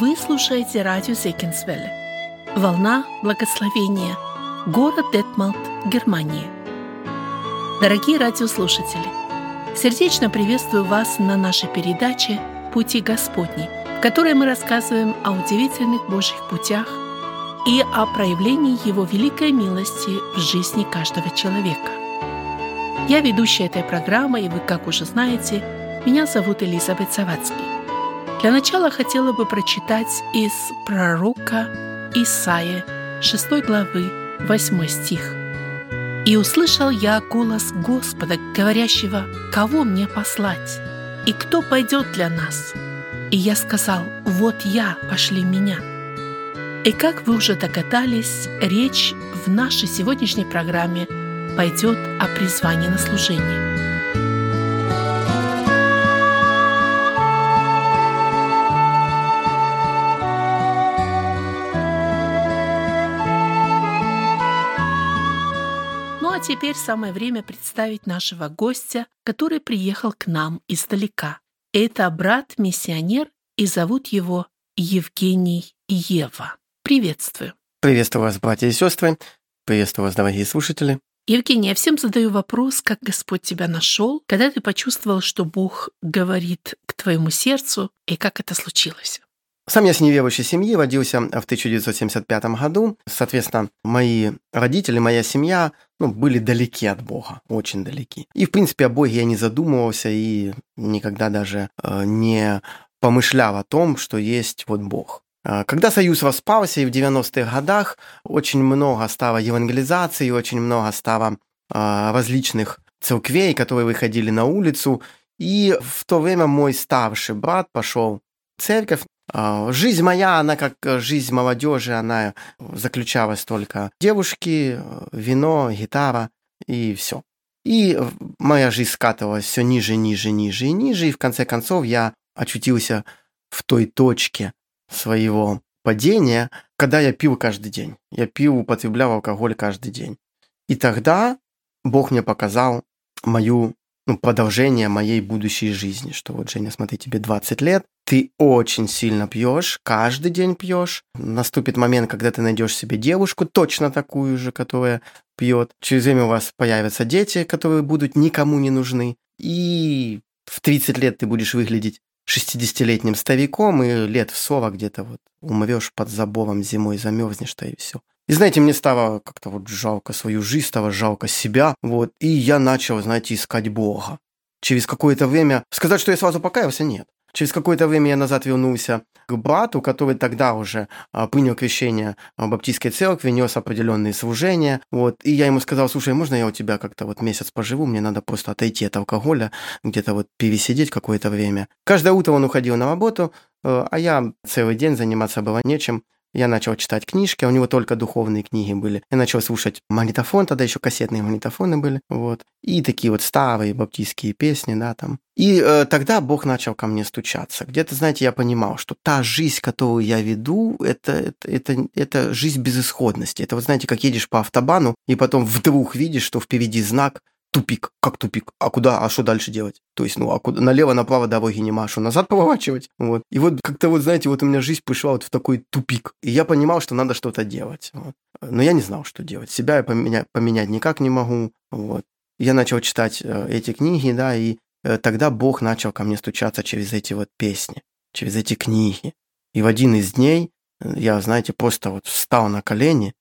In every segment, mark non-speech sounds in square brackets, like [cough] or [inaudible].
Вы слушаете радио Зекинсвелле. Волна благословения. Город Детмалт, Германия. Дорогие радиослушатели, сердечно приветствую вас на нашей передаче «Пути Господни», в которой мы рассказываем о удивительных Божьих путях и о проявлении Его великой милости в жизни каждого человека. Я ведущая этой программы, и вы, как уже знаете, меня зовут Элизабет Завадский. Для начала хотела бы прочитать из пророка Исаия 6 главы 8 стих. «И услышал я голос Господа, говорящего, кого мне послать, и кто пойдет для нас? И я сказал, вот я, пошли меня». И как вы уже догадались, речь в нашей сегодняшней программе пойдет о призвании на служение. Теперь самое время представить нашего гостя, который приехал к нам издалека. Это брат-миссионер, и зовут его Евгений Ева. Приветствую. Приветствую вас, братья и сестры. Приветствую вас, дорогие слушатели. Евгений, я всем задаю вопрос, как Господь тебя нашел, когда ты почувствовал, что Бог говорит к твоему сердцу, и как это случилось? Сам я с неверующей семьи, родился в 1975 году. Соответственно, мои родители, моя семья ну, были далеки от Бога, очень далеки. И, в принципе, о Боге я не задумывался и никогда даже э, не помышлял о том, что есть вот Бог. А, когда Союз распался, и в 90-х годах очень много стало евангелизации, очень много стало а, различных церквей, которые выходили на улицу. И в то время мой старший брат пошел церковь. А, жизнь моя, она как жизнь молодежи, она заключалась только девушки, вино, гитара и все. И моя жизнь скатывалась все ниже, ниже, ниже и ниже. И в конце концов я очутился в той точке, своего падения, когда я пил каждый день. Я пил, употреблял алкоголь каждый день. И тогда Бог мне показал мою ну, продолжение моей будущей жизни, что вот, Женя, смотри, тебе 20 лет, ты очень сильно пьешь, каждый день пьешь. Наступит момент, когда ты найдешь себе девушку, точно такую же, которая пьет. Через время у вас появятся дети, которые будут никому не нужны. И в 30 лет ты будешь выглядеть 60-летним стариком и лет в 40 где-то вот умрешь под забором зимой, замерзнешь, то и все. И знаете, мне стало как-то вот жалко свою жизнь, стало жалко себя, вот, и я начал, знаете, искать Бога. Через какое-то время, сказать, что я сразу покаялся, нет. Через какое-то время я назад вернулся к брату, который тогда уже а, принял крещение в Баптистской церкви, нес определенные служения. Вот, и я ему сказал, слушай, можно я у тебя как-то вот месяц поживу, мне надо просто отойти от алкоголя, где-то вот пересидеть какое-то время. Каждое утро он уходил на работу, э, а я целый день заниматься было нечем. Я начал читать книжки, а у него только духовные книги были. Я начал слушать магнитофон, тогда еще кассетные магнитофоны были, вот. И такие вот старые баптистские песни, да, там. И э, тогда Бог начал ко мне стучаться. Где-то, знаете, я понимал, что та жизнь, которую я веду, это, это, это, это жизнь безысходности. Это вот, знаете, как едешь по автобану, и потом вдруг видишь, что впереди знак, тупик. Как тупик? А куда? А что дальше делать? То есть, ну, а куда? Налево-направо дороги не машу, назад [laughs] поворачивать? Вот. И вот как-то вот, знаете, вот у меня жизнь пришла вот в такой тупик. И я понимал, что надо что-то делать. Вот. Но я не знал, что делать. Себя я поменять, поменять никак не могу. Вот. Я начал читать э, эти книги, да, и э, тогда Бог начал ко мне стучаться через эти вот песни, через эти книги. И в один из дней э, я, знаете, просто вот встал на колени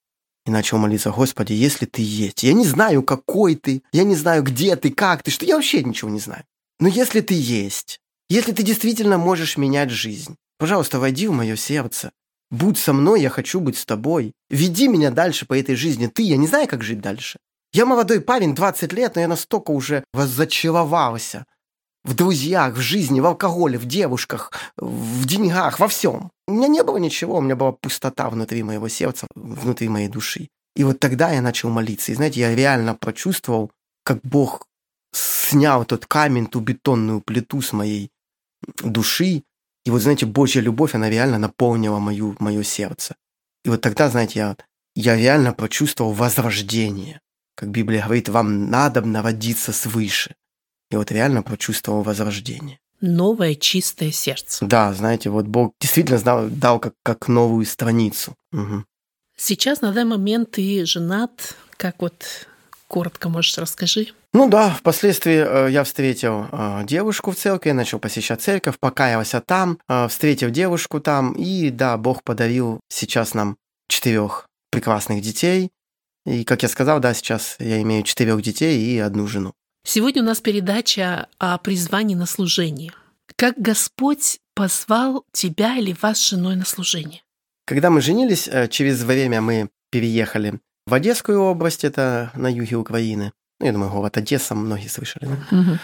и начал молиться, Господи, если ты есть, я не знаю, какой ты, я не знаю, где ты, как ты, что я вообще ничего не знаю. Но если ты есть, если ты действительно можешь менять жизнь, пожалуйста, войди в мое сердце. Будь со мной, я хочу быть с тобой. Веди меня дальше по этой жизни. Ты, я не знаю, как жить дальше. Я молодой парень, 20 лет, но я настолько уже воззачеловался в друзьях, в жизни, в алкоголе, в девушках, в деньгах, во всем. У меня не было ничего, у меня была пустота внутри моего сердца, внутри моей души. И вот тогда я начал молиться. И знаете, я реально прочувствовал, как Бог снял тот камень, ту бетонную плиту с моей души. И вот, знаете, Божья любовь, она реально наполнила мою, мое сердце. И вот тогда, знаете, я, я реально почувствовал возрождение. Как Библия говорит, вам надо народиться свыше. И вот реально почувствовал возрождение. новое чистое сердце. Да, знаете, вот Бог действительно знал, дал как, как новую страницу. Угу. Сейчас на данный момент ты женат. Как вот коротко можешь расскажи? Ну да, впоследствии э, я встретил э, девушку в церкви, начал посещать церковь, покаялся там, э, встретил девушку там, и да, Бог подарил сейчас нам четырех прекрасных детей. И, как я сказал, да, сейчас я имею четырех детей и одну жену. Сегодня у нас передача о призвании на служение. Как Господь позвал тебя или вас с женой на служение? Когда мы женились, э, через время мы переехали в Одесскую область, это на юге Украины. Ну, я думаю, город Одесса, многие слышали. Да? Угу.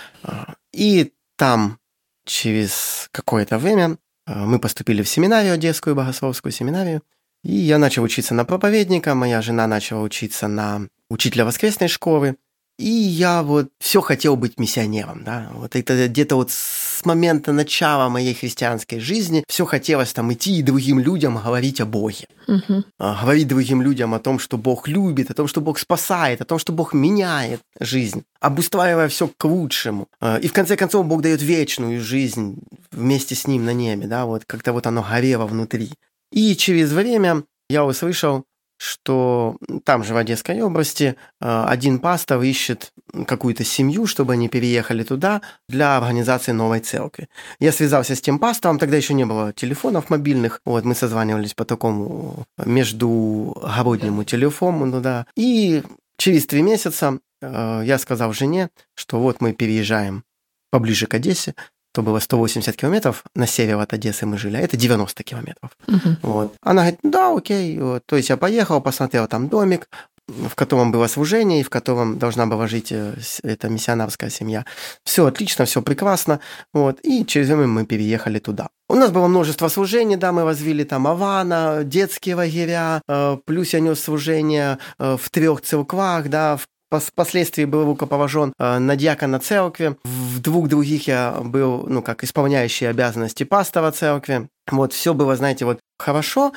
И там через какое-то время э, мы поступили в семинарию, Одесскую богословскую семинарию. И я начал учиться на проповедника, моя жена начала учиться на учителя воскресной школы. И я вот все хотел быть миссионером, да. Вот это где-то вот с момента начала моей христианской жизни все хотелось там идти и другим людям говорить о Боге. Угу. Говорить другим людям о том, что Бог любит, о том, что Бог спасает, о том, что Бог меняет жизнь, обустраивая все к лучшему. А, и в конце концов Бог дает вечную жизнь вместе с Ним на небе, да, вот как-то вот оно горело внутри. И через время я услышал, что там же в Одесской области э, один пастор ищет какую-то семью, чтобы они переехали туда для организации новой церкви. Я связался с тем пастором, тогда еще не было телефонов мобильных, вот мы созванивались по такому междугороднему телефону, ну да, и через три месяца э, я сказал жене, что вот мы переезжаем поближе к Одессе, то было 180 километров на север от Одессы мы жили, а это 90 километров. Угу. Вот. Она говорит, да, окей. Вот. То есть я поехал, посмотрел там домик, в котором было служение, и в котором должна была жить э, эта миссионарская семья. Все отлично, все прекрасно. Вот. И через время мы переехали туда. У нас было множество служений, да, мы возвели там Авана, детские лагеря, э, плюс я нес служение э, в трех церквах, да, в Впоследствии был рукоположен на диакона церкви. Двух других я был, ну, как исполняющий обязанности пастора церкви. Вот, все было, знаете, вот хорошо.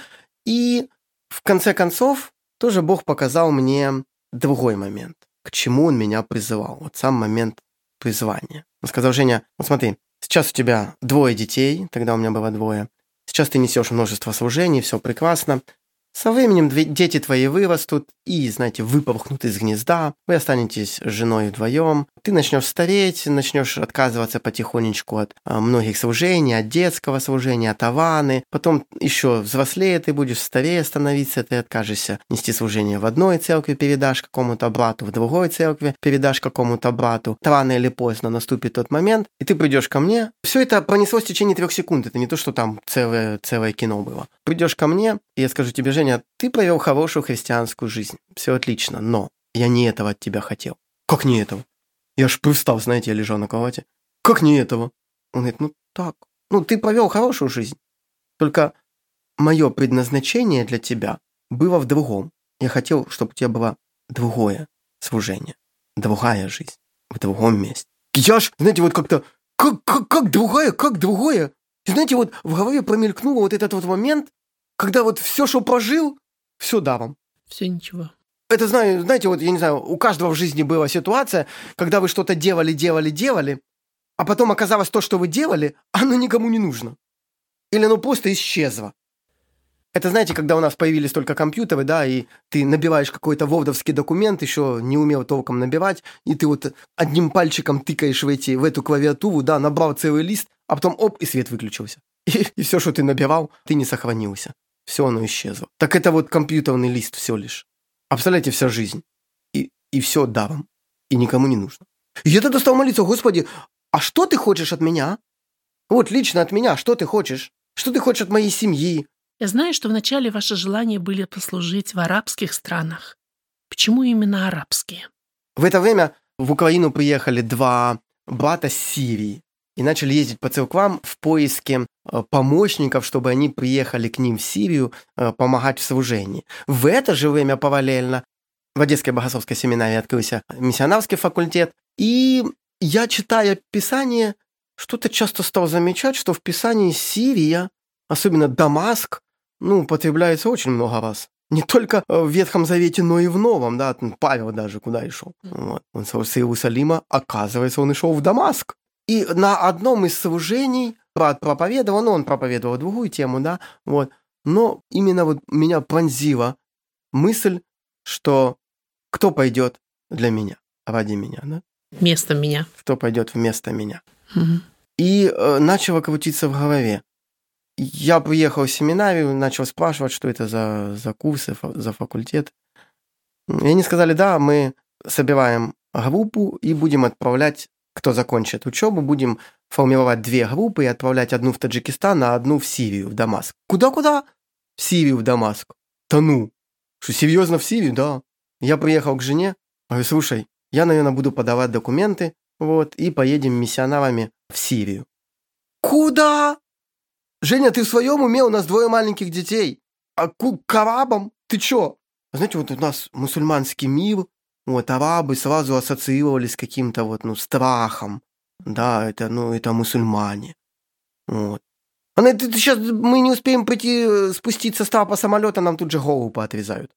И в конце концов тоже Бог показал мне другой момент, к чему Он меня призывал. Вот сам момент призвания. Он сказал, Женя, вот смотри, сейчас у тебя двое детей, тогда у меня было двое. Сейчас ты несешь множество служений, все прекрасно. Со временем дети твои вырастут и, знаете, выпорхнут из гнезда, вы останетесь с женой вдвоем, ты начнешь стареть, начнешь отказываться потихонечку от а, многих служений, от детского служения, от аваны, потом еще взрослее ты будешь, старее становиться, ты откажешься нести служение в одной церкви, передашь какому-то брату, в другой церкви передашь какому-то брату. Рано или поздно наступит тот момент, и ты придешь ко мне. Все это пронеслось в течение трех секунд, это не то, что там целое, целое кино было. Придешь ко мне, и я скажу тебе, Женя, ты провел хорошую христианскую жизнь, все отлично, но я не этого от тебя хотел. Как не этого? Я ж привстал, знаете, я лежал на кровати. Как не этого? Он говорит, ну так, ну ты провел хорошую жизнь. Только мое предназначение для тебя было в другом. Я хотел, чтобы у тебя было другое служение, другая жизнь в другом месте. Я ж, знаете, вот как-то, как, как, как другая, как другое? И знаете, вот в голове промелькнул вот этот вот момент, когда вот все, что прожил, все даром. Все ничего. Это, знаю, знаете, вот, я не знаю, у каждого в жизни была ситуация, когда вы что-то делали, делали, делали, а потом оказалось то, что вы делали, оно никому не нужно. Или оно просто исчезло. Это, знаете, когда у нас появились только компьютеры, да, и ты набиваешь какой-то вордовский документ, еще не умел толком набивать, и ты вот одним пальчиком тыкаешь в, эти, в эту клавиатуру, да, набрал целый лист, а потом оп, и свет выключился. И, и все, что ты набирал, ты не сохранился. Все оно исчезло. Так это вот компьютерный лист все лишь. А представляете, вся жизнь. И, и все даром. И никому не нужно. И я тогда стал молиться, Господи, а что ты хочешь от меня? Вот лично от меня, что ты хочешь? Что ты хочешь от моей семьи? Я знаю, что вначале ваши желания были послужить в арабских странах. Почему именно арабские? В это время в Украину приехали два брата с Сирии и начали ездить по церквам в поиске э, помощников, чтобы они приехали к ним в Сирию э, помогать в служении. В это же время параллельно в Одесской богословской семинарии открылся миссионарский факультет, и я, читая Писание, что-то часто стал замечать, что в Писании Сирия, особенно Дамаск, ну, употребляется очень много раз. Не только в Ветхом Завете, но и в Новом, да, Павел даже куда и шел. Вот. Он с Иерусалима, оказывается, он и шел в Дамаск. И на одном из служений брат проповедовал, ну, он проповедовал другую тему, да, вот, но именно вот меня пронзила мысль, что кто пойдет для меня, ради меня, да? Вместо меня. Кто пойдет вместо меня. Мгм. И э, начало крутиться в голове. Я приехал в семинарию, начал спрашивать, что это за, за курсы, фа- за факультет. И они сказали, да, мы собираем группу и будем отправлять, кто закончит учебу, будем формировать две группы и отправлять одну в Таджикистан, а одну в Сирию, в Дамаск. Куда-куда? В Сирию, в Дамаск. Да ну? Что, серьезно в Сирию? Да. Я приехал к жене, говорю, слушай, я, наверное, буду подавать документы, вот, и поедем миссионерами в Сирию. Куда? Женя, ты в своем уме? У нас двое маленьких детей. А к арабам? Ты чё? Знаете, вот у нас мусульманский мир, вот арабы сразу ассоциировались с каким-то вот, ну, страхом. Да, это, ну, это мусульмане. Вот. Она, ты, сейчас мы не успеем пойти э, спуститься с трапа самолета, нам тут же голову поотрезают.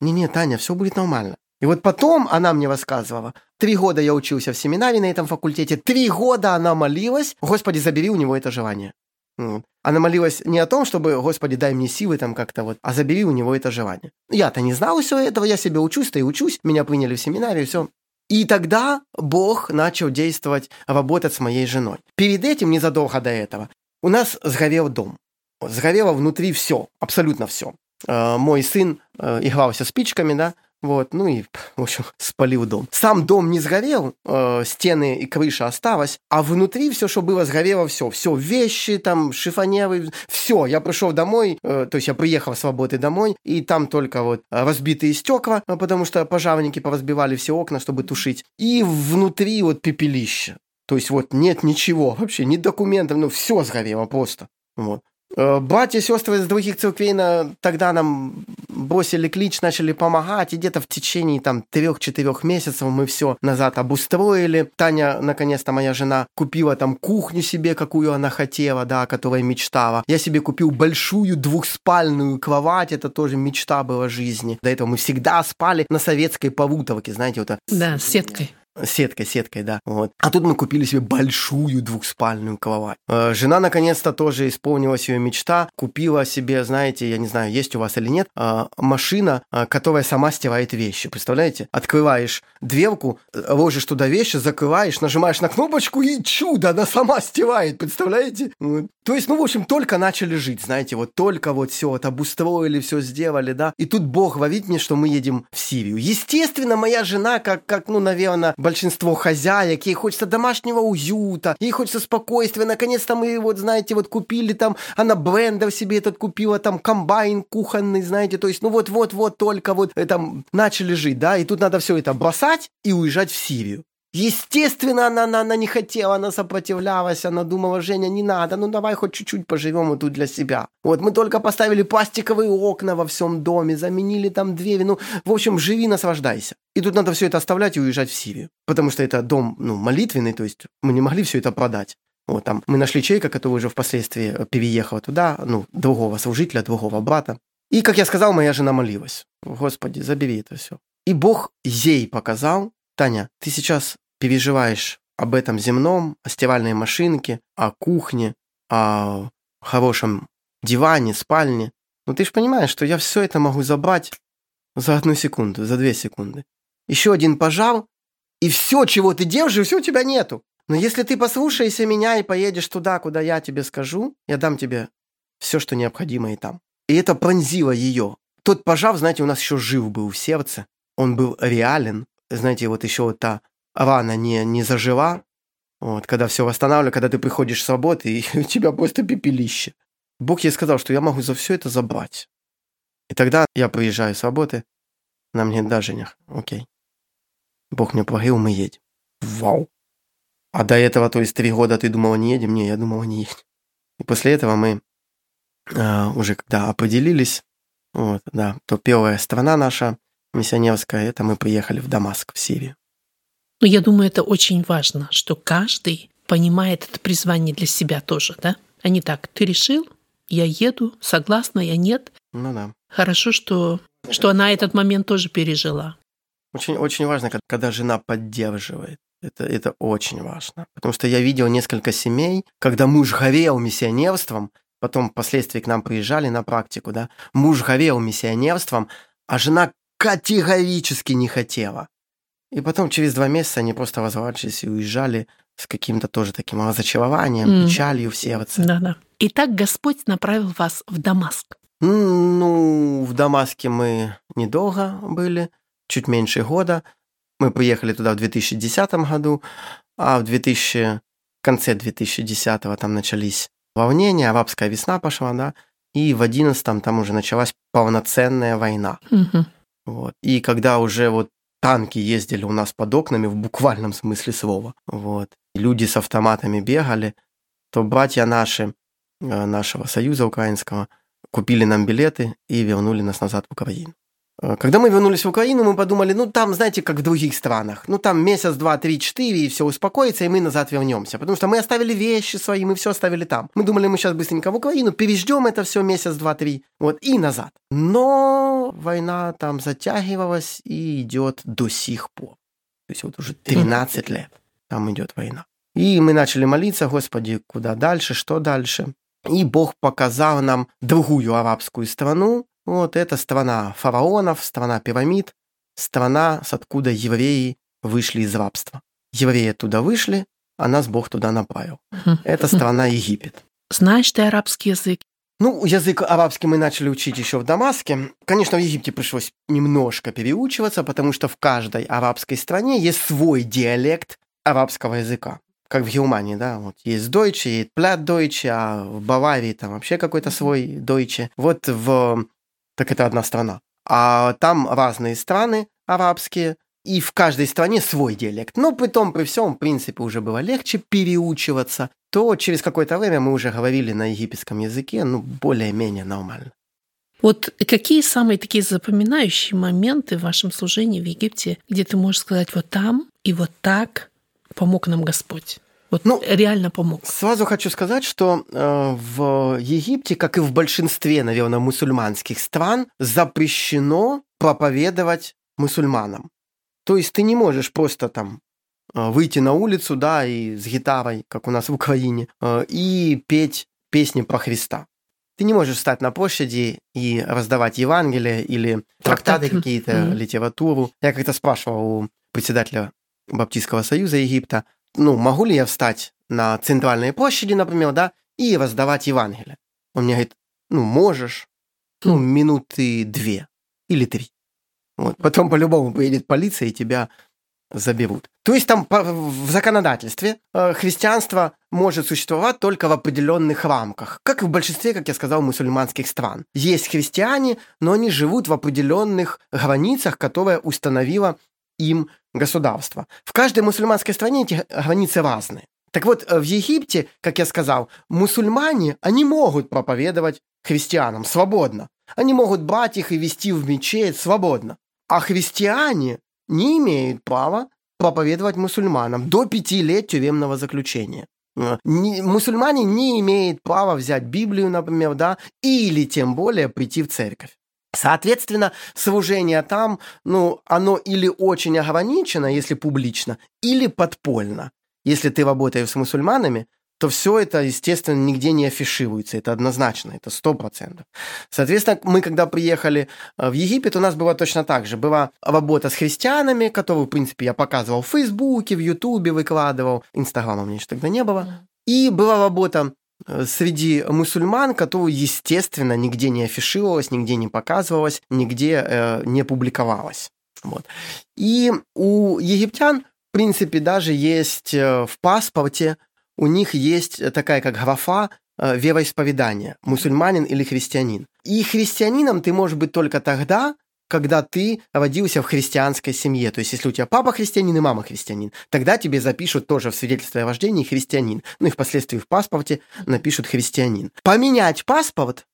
Не-не, Таня, все будет нормально. И вот потом она мне рассказывала. Три года я учился в семинаре на этом факультете. Три года она молилась. Господи, забери у него это желание. Вот. Она молилась не о том, чтобы, Господи, дай мне силы там как-то вот, а забери у него это желание. Я-то не знал всего этого, я себе учусь-то и учусь. Меня приняли в семинарию, все. И тогда Бог начал действовать, работать с моей женой. Перед этим, незадолго до этого, у нас сгорел дом. Сгорело внутри все, абсолютно все. Мой сын э, игрался спичками, да, вот, ну и, в общем, [laughs] спалил дом. Сам дом не сгорел, э, стены и крыша осталась, а внутри все, что было, сгорело все. Все, вещи, там, шифонеры, все. Я пришел домой, э, то есть я приехал с работы домой, и там только вот разбитые стекла, э, потому что пожарники поразбивали все окна, чтобы тушить. И внутри вот пепелище. То есть вот нет ничего [laughs] вообще, ни документов, ну все сгорело просто. Вот. Э, Братья и сестры из других церквей на, тогда нам бросили клич, начали помогать, и где-то в течение там трех-четырех месяцев мы все назад обустроили. Таня, наконец-то моя жена, купила там кухню себе, какую она хотела, да, о мечтала. Я себе купил большую двухспальную кровать, это тоже мечта была жизни. До этого мы всегда спали на советской повутовке, знаете, вот это Да, с сеткой. Сеткой, сеткой, да. Вот. А тут мы купили себе большую двухспальную кровать. Э, Жена наконец-то тоже исполнилась ее мечта. Купила себе, знаете, я не знаю, есть у вас или нет, э, машина, э, которая сама стирает вещи. Представляете? Открываешь дверку, ложишь туда вещи, закрываешь, нажимаешь на кнопочку и чудо, она сама стирает. Представляете? Вот. То есть, ну, в общем, только начали жить, знаете, вот только вот все вот обустроили, все сделали, да. И тут Бог говорит мне, что мы едем в Сирию. Естественно, моя жена, как, как ну, наверное, большинство хозяек, ей хочется домашнего уюта, ей хочется спокойствия. Наконец-то мы, вот, знаете, вот купили там, она блендер себе этот купила, там комбайн кухонный, знаете, то есть, ну вот-вот-вот только вот э, там начали жить, да, и тут надо все это бросать и уезжать в Сирию. Естественно, она, она, она не хотела, она сопротивлялась, она думала, Женя, не надо, ну давай хоть чуть-чуть поживем вот тут для себя. Вот мы только поставили пластиковые окна во всем доме, заменили там двери, ну, в общем, живи, наслаждайся. И тут надо все это оставлять и уезжать в Сирию. Потому что это дом, ну, молитвенный, то есть мы не могли все это продать. Вот там мы нашли человека, который уже впоследствии переехал туда, ну, другого служителя, другого брата. И, как я сказал, моя жена молилась. Господи, забери это все. И Бог ей показал, Таня, ты сейчас переживаешь об этом земном, о стиральной машинке, о кухне, о хорошем диване, спальне. Но ты же понимаешь, что я все это могу забрать за одну секунду, за две секунды. Еще один пожар, и все, чего ты держишь, все у тебя нету. Но если ты послушаешься меня и поедешь туда, куда я тебе скажу, я дам тебе все, что необходимо и там. И это пронзило ее. Тот пожар, знаете, у нас еще жив был в сердце. Он был реален. Знаете, вот еще вот та рана не, не зажила, вот, когда все восстанавливаю, когда ты приходишь с работы, и [laughs] у тебя просто пепелище. Бог ей сказал, что я могу за все это забрать. И тогда я приезжаю с работы, она мне, да, Женя, окей. Бог мне поговорил, мы едем. Вау. А до этого, то есть три года ты думала, не едем? Не, я думала, не едем. И после этого мы э, уже когда определились, вот, да, то первая страна наша миссионерская, это мы приехали в Дамаск, в Сирию. Но я думаю, это очень важно, что каждый понимает это призвание для себя тоже, да? А не так, ты решил, я еду, согласна, я нет. Ну да. Хорошо, что, что она этот момент тоже пережила. Очень, очень важно, когда жена поддерживает. Это, это очень важно. Потому что я видел несколько семей, когда муж горел миссионерством, потом впоследствии к нам приезжали на практику, да, муж горел миссионерством, а жена категорически не хотела. И потом через два месяца они просто разворачивались и уезжали с каким-то тоже таким разочарованием, mm. печалью в сердце. Да-да. Итак, Господь направил вас в Дамаск. Ну, в Дамаске мы недолго были, чуть меньше года. Мы приехали туда в 2010 году, а в 2000, конце 2010 там начались волнения, арабская весна пошла, да, и в 11 там уже началась полноценная война. Угу. Вот. И когда уже вот танки ездили у нас под окнами в буквальном смысле слова, вот, люди с автоматами бегали, то братья наши, э, нашего союза украинского, купили нам билеты и вернули нас назад в Украину. Э, когда мы вернулись в Украину, мы подумали, ну там, знаете, как в других странах, ну там месяц, два, три, четыре, и все успокоится, и мы назад вернемся. Потому что мы оставили вещи свои, мы все оставили там. Мы думали, мы сейчас быстренько в Украину, переждем это все месяц, два, три, вот, и назад. Но война там затягивалась и идет до сих пор. То есть вот уже 13 лет там идет война. И мы начали молиться, Господи, куда дальше, что дальше. И Бог показал нам другую арабскую страну, вот это страна фараонов, страна пирамид, страна, с откуда евреи вышли из рабства. Евреи оттуда вышли, а нас Бог туда направил. Это страна Египет. Знаешь ты арабский язык? Ну, язык арабский мы начали учить еще в Дамаске. Конечно, в Египте пришлось немножко переучиваться, потому что в каждой арабской стране есть свой диалект арабского языка. Как в Германии, да, вот есть Deutsche, есть Plattdeutsche, а в Баварии там вообще какой-то свой Deutsche. Вот в так это одна страна. А там разные страны арабские, и в каждой стране свой диалект. Но при том, при всем, в принципе, уже было легче переучиваться, то через какое-то время мы уже говорили на египетском языке, ну, более-менее нормально. Вот какие самые такие запоминающие моменты в вашем служении в Египте, где ты можешь сказать вот там и вот так помог нам Господь? Вот ну, реально помог. Сразу хочу сказать, что э, в Египте, как и в большинстве, наверное, мусульманских стран, запрещено проповедовать мусульманам. То есть ты не можешь просто там э, выйти на улицу, да, и с гитарой, как у нас в Украине, э, и петь песни про Христа. Ты не можешь встать на площади и раздавать Евангелие или трактаты какие-то, mm-hmm. литературу. Я как-то спрашивал у председателя Баптистского союза Египта, ну, могу ли я встать на центральной площади, например, да, и раздавать Евангелие? Он мне говорит, ну, можешь, ну, минуты две или три. Вот. Потом по-любому приедет полиция и тебя заберут. То есть там в законодательстве э, христианство может существовать только в определенных рамках, как и в большинстве, как я сказал, мусульманских стран. Есть христиане, но они живут в определенных границах, которые установила им государства. В каждой мусульманской стране эти границы разные. Так вот, э, в Египте, как я сказал, мусульмане, они могут проповедовать христианам свободно. Они могут брать их и вести в мечеть свободно. А христиане не имеют права проповедовать мусульманам до пяти лет тюремного заключения. Э, не, мусульмане не имеют права взять Библию, например, да, или тем более прийти в церковь. Соответственно, служение там, ну, оно или очень ограничено, если публично, или подпольно. Если ты работаешь с мусульманами, то все это, естественно, нигде не афишируется. Это однозначно, это сто процентов. Соответственно, мы, когда приехали э, в Египет, у нас было точно так же. Была работа с христианами, которую, в принципе, я показывал в Фейсбуке, в Ютубе выкладывал. Инстаграма у меня еще тогда не было. И была работа среди мусульман, которую, естественно, нигде не афишировалась, нигде не показывалась, нигде э, не публиковалась. Вот. И у египтян, в принципе, даже есть э, в паспорте, у них есть такая как графа э, вероисповедания, мусульманин или христианин. И христианином ты можешь быть только тогда, когда ты родился в христианской семье. То есть, если у тебя папа христианин и мама христианин, тогда тебе запишут тоже в свидетельстве о рождении христианин. Ну и впоследствии в паспорте напишут христианин. Поменять паспорт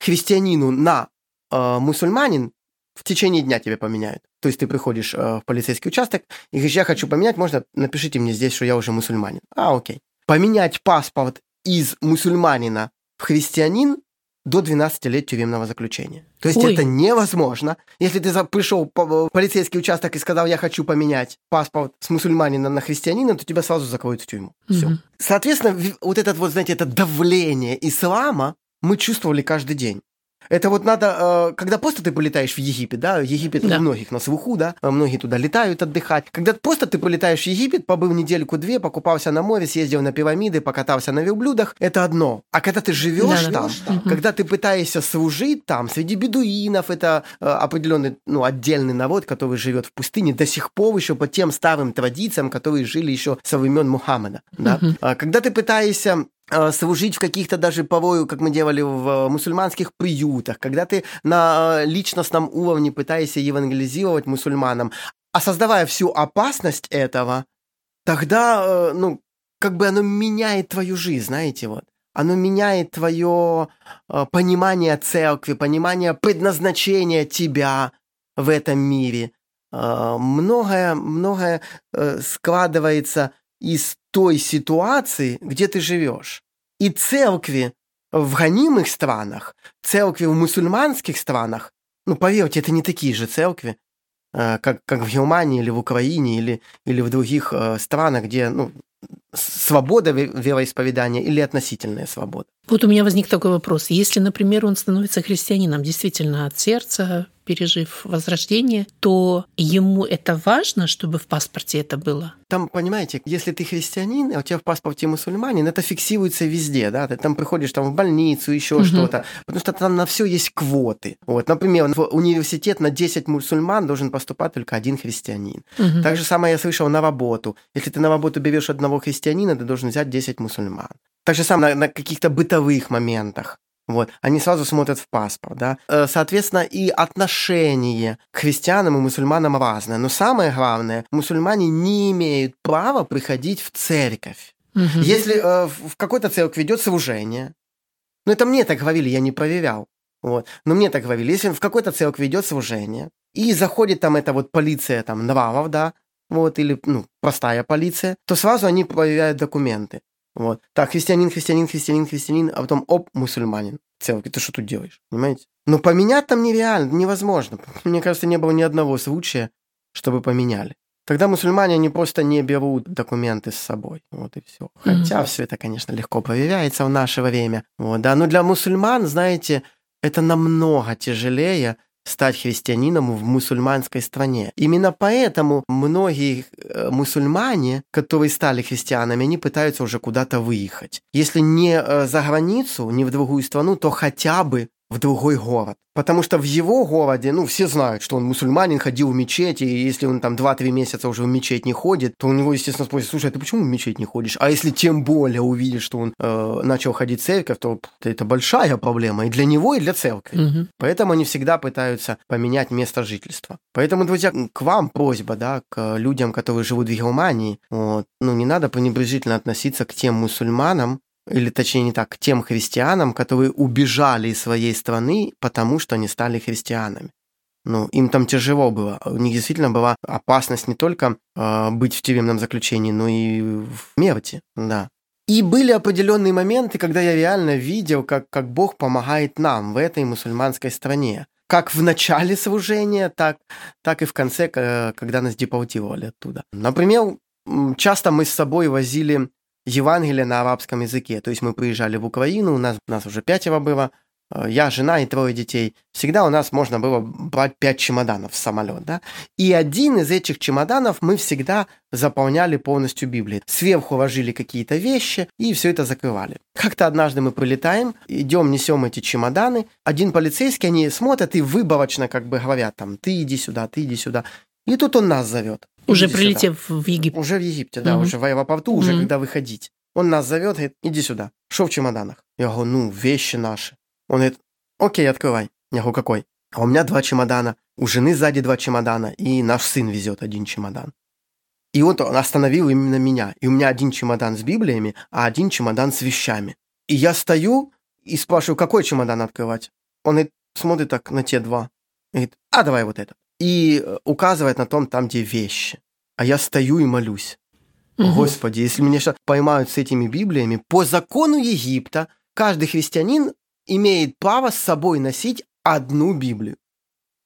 христианину на э, мусульманин в течение дня тебе поменяют. То есть ты приходишь э, в полицейский участок и говоришь, я хочу поменять, можно, напишите мне здесь, что я уже мусульманин. А, окей. Поменять паспорт из мусульманина в христианин до 12 лет тюремного заключения. То есть Ой. это невозможно. Если ты пришел в полицейский участок и сказал, я хочу поменять паспорт с мусульманина на христианина, то тебя сразу закроют в тюрьму. Все. Мгм. Соответственно, вот этот вот, знаете, это давление ислама мы чувствовали каждый день. Это вот надо, э, когда просто ты полетаешь в Египет, да, Египет Да. у многих на слуху, да, э, многие туда летают отдыхать. Когда просто ты полетаешь в Египет, побыл недельку-две, покупался на море, съездил на пирамиды, покатался на верблюдах, это одно. А когда ты живешь Да-да. там, Мгм. когда ты пытаешься служить там, среди бедуинов, это э, определенный, ну, отдельный народ, который живет в пустыне до сих пор еще по тем старым традициям, которые жили еще со времен Мухаммеда, да. А Когда ты пытаешься служить в каких-то даже порою, как мы делали в э, мусульманских приютах, когда ты на э, личностном уровне пытаешься евангелизировать мусульманам, а создавая всю опасность этого, тогда, э, ну, как бы оно меняет твою жизнь, знаете, вот. Оно меняет твое э, понимание церкви, понимание предназначения тебя в этом мире. Э, Многое, многое э, складывается из той ситуации, где ты живешь. И церкви в гонимых странах, церкви в мусульманских странах, ну, поверьте, это не такие же церкви, э, как, как в Германии или в Украине или, или в других э, странах, где ну, свобода ве- вероисповедания или относительная свобода. Вот у меня возник такой вопрос. Если, например, он становится христианином действительно от сердца, пережив возрождение, то ему это важно, чтобы в паспорте это было? Там, понимаете, если ты христианин, а у тебя в паспорте мусульманин, это фиксируется везде, да, ты там приходишь там в больницу, еще Мгм. что-то, потому что там на все есть квоты. Вот, например, в университет на 10 мусульман должен поступать только один христианин. Мгм. Так же самое я слышал на работу. Если ты на работу берешь одного христианина, ты должен взять 10 мусульман. Так же самое на, на каких-то бытовых моментах. Вот. Они сразу смотрят в паспорт, да. Э, Соответственно, и отношение к христианам и мусульманам разное. Но самое главное, мусульмане не имеют права приходить в церковь. Мгм. Если э, в в какой-то церкви идет служение, ну это мне так говорили, я не проверял, вот, но мне так говорили, если в какой-то церкви идет служение, и заходит там эта вот полиция там нравов, да, вот, или, ну, простая полиция, то сразу они проверяют документы. Вот. Так, христианин, христианин, христианин, христианин, а потом, оп, мусульманин. Церкви, ты что тут делаешь? Понимаете? Но поменять там нереально, невозможно. [laughs] Мне кажется, не было ни одного случая, чтобы поменяли. Тогда мусульмане, они просто не берут документы с собой. Вот и все. Хотя Мгм. все это, конечно, легко проверяется в наше время. Вот, да. Но для мусульман, знаете, это намного тяжелее стать христианином в мусульманской стране. Именно поэтому многие э, мусульмане, которые стали христианами, они пытаются уже куда-то выехать. Если не э, за границу, не в другую страну, то хотя бы в другой город. Потому что в его городе, ну, все знают, что он мусульманин, ходил в мечеть, и если он там 2-3 месяца уже в мечеть не ходит, то у него, естественно, спросят, слушай, а ты почему в мечеть не ходишь? А если тем более увидит, что он э, начал ходить в церковь, то это большая проблема и для него, и для церкви. Мгм. Поэтому они всегда пытаются поменять место жительства. Поэтому, друзья, к вам просьба, да, к людям, которые живут в Германии, вот, ну, не надо пренебрежительно относиться к тем мусульманам, или точнее не так, тем христианам, которые убежали из своей страны, потому что они стали христианами. Ну, им там тяжело было. У них действительно была опасность не только э, быть в тюремном заключении, но и в смерти, да. И были определенные моменты, когда я реально видел, как, как Бог помогает нам в этой мусульманской стране. Как в начале служения, так, так и в конце, когда нас депортировали оттуда. Например, часто мы с собой возили Евангелие на арабском языке. То есть мы приезжали в Украину, у нас, нас уже пятеро было, э, я, жена и трое детей. Всегда у нас можно было брать пять чемоданов в самолет, да? И один из этих чемоданов мы всегда заполняли полностью Библией. Сверху ложили какие-то вещи и все это закрывали. Как-то однажды мы прилетаем, идем, несем эти чемоданы. Один полицейский, они смотрят и выборочно как бы говорят там, ты иди сюда, ты иди сюда. И тут он нас зовет. Уже «Иди сюда». прилетев в Египет. Уже в Египте, да, Мгм. уже в аэропорту, уже когда выходить. Он нас зовет, говорит, иди сюда. Что в чемоданах? Я говорю, ну, вещи наши. Он говорит, окей, открывай. Я говорю, какой? А у меня два чемодана, у жены сзади два чемодана, и наш сын везет один чемодан. И вот он остановил именно меня. И у меня один чемодан с Библиями, а один чемодан с вещами. И я стою и спрашиваю, какой чемодан открывать? Он говорит, смотрит так на те два. Говорит, а давай вот этот. И э, указывает на том, там, где вещи. А я стою и молюсь. Мгм. Господи, если меня сейчас поймают с этими Библиями, по закону Египта каждый христианин имеет право с собой носить одну Библию.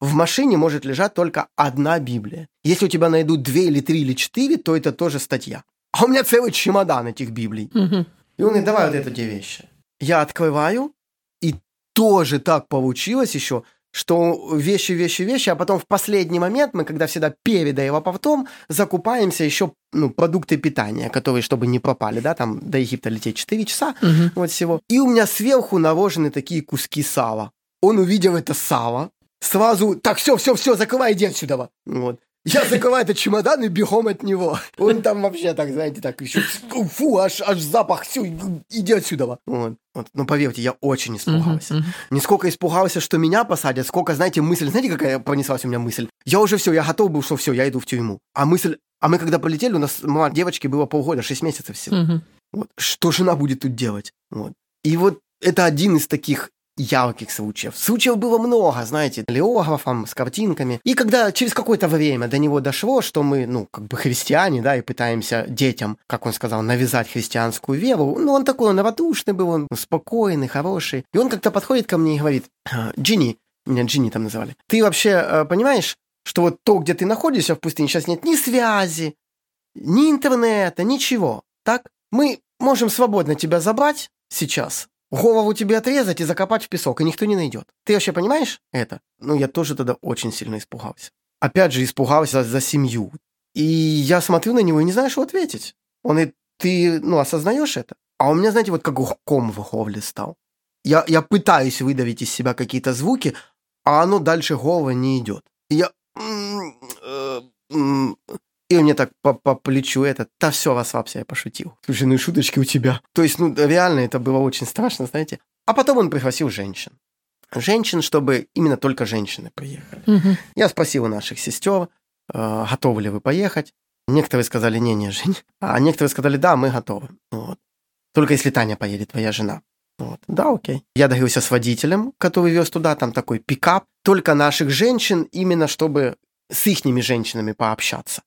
В машине может лежать только одна Библия. Если у тебя найдут две или три или четыре, то это тоже статья. А у меня целый чемодан этих Библий. Мгм. И он говорит, давай вот это две вещи. Я открываю, и тоже так получилось еще, что вещи, вещи, вещи, а потом в последний момент мы, когда всегда перед аэропортом, закупаемся еще ну, продукты питания, которые, чтобы не пропали, да, там до Египта лететь 4 часа, Мгм. вот всего. И у меня сверху наложены такие куски сала. Он увидел это сало, сразу, так, все, все, все, закрывай, иди отсюда. Вот. Я закрываю этот чемодан и бегом от него. Он там вообще так, знаете, так еще, фу, аж, аж запах, все, иди отсюда. Вот. Вот. Но поверьте, я очень испугался. Мгм. Не сколько испугался, что меня посадят, сколько, знаете, мысль, знаете, какая пронеслась у меня мысль? Я уже все, я готов был, что все, я иду в тюрьму. А мысль, а мы когда полетели, у нас мама девочки было полгода, 6 месяцев всего. Мгм. Вот. Что жена будет тут делать? Вот. И вот это один из таких ярких случаев. Случаев было много, знаете, леографом, с картинками. И когда через какое-то время до него дошло, что мы, ну, как бы христиане, да, и пытаемся детям, как он сказал, навязать христианскую веру, ну, он такой, он радушный был, он спокойный, хороший. И он как-то подходит ко мне и говорит, «А, Джинни, меня Джинни там называли, ты вообще э, понимаешь, что вот то, где ты находишься в пустыне, сейчас нет ни связи, ни интернета, ничего, так? Мы можем свободно тебя забрать сейчас, голову тебе отрезать и закопать в песок, и никто не найдет. Ты вообще понимаешь это? Ну, я тоже тогда очень сильно испугался. Опять же, испугался за, семью. И я смотрю на него и не знаю, что ответить. Он и ты, ну, осознаешь это? А у меня, знаете, вот как ком в горле стал. Я, я пытаюсь выдавить из себя какие-то звуки, а оно дальше горло не идет. И я... И он мне так по, по плечу это, да все, расслабься, я пошутил. Слушай, ну и шуточки у тебя. То есть, ну, реально это было очень страшно, знаете. А потом он пригласил женщин. Женщин, чтобы именно только женщины приехали. Мгм. Я спросил у наших сестер, э, готовы ли вы поехать. Некоторые сказали, не-не, Жень. А некоторые сказали, да, мы готовы. Вот. Только если Таня поедет, твоя жена. Вот. Да, окей. Я договорился с водителем, который вез туда, там такой пикап. Только наших женщин, именно чтобы с ихними женщинами пообщаться.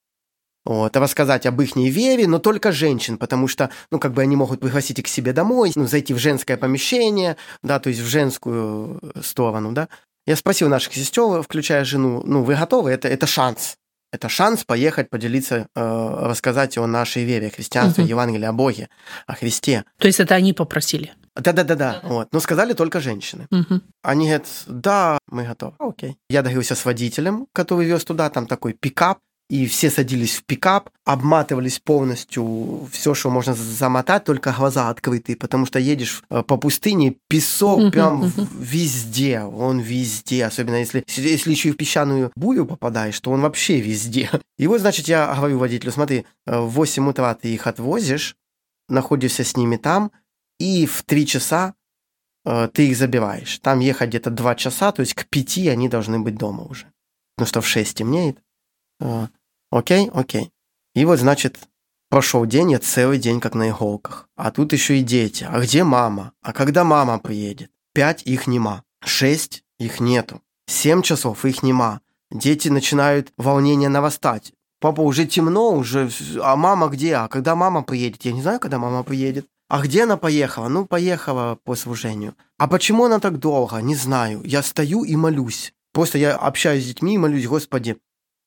Вот, а рассказать об их вере, но только женщин, потому что, ну, как бы они могут пригласить их к себе домой, ну, зайти в женское помещение, да, то есть в женскую э, сторону, да. Я спросил наших сестер, включая жену, ну, вы готовы? Это, это шанс. Это шанс поехать поделиться, э, рассказать о нашей вере, христианстве, Мгм. Евангелии, о Боге, о Христе. То есть это они попросили. Да-да-да-да, вот. Но сказали только женщины. Мгм. Они говорят, да, мы готовы. Окей. Я договорился с водителем, который вез туда, там такой пикап, и все садились в пикап, обматывались полностью все, что можно замотать, только глаза открыты, потому что едешь э, по пустыне, песок прям везде, он везде, особенно если, если еще и в песчаную бурю попадаешь, то он вообще везде. И вот, значит, я говорю водителю, смотри, э, в 8 утра ты их отвозишь, находишься с ними там, и в 3 часа э, ты их забираешь. Там ехать где-то 2 часа, то есть к 5 они должны быть дома уже. Потому что в 6 темнеет. Окей, окей. И вот, значит, прошел день, я целый день как на иголках. А тут еще и дети. А где мама? А когда мама приедет? Пять их нема. Шесть их нету. Семь часов их нема. Дети начинают волнение нарастать. Папа, уже темно, уже... А мама где? А когда мама приедет? Я не знаю, когда мама приедет. А где она поехала? Ну, поехала по служению. А почему она так долго? Не знаю. Я стою и молюсь. Просто я общаюсь с детьми и молюсь, Господи,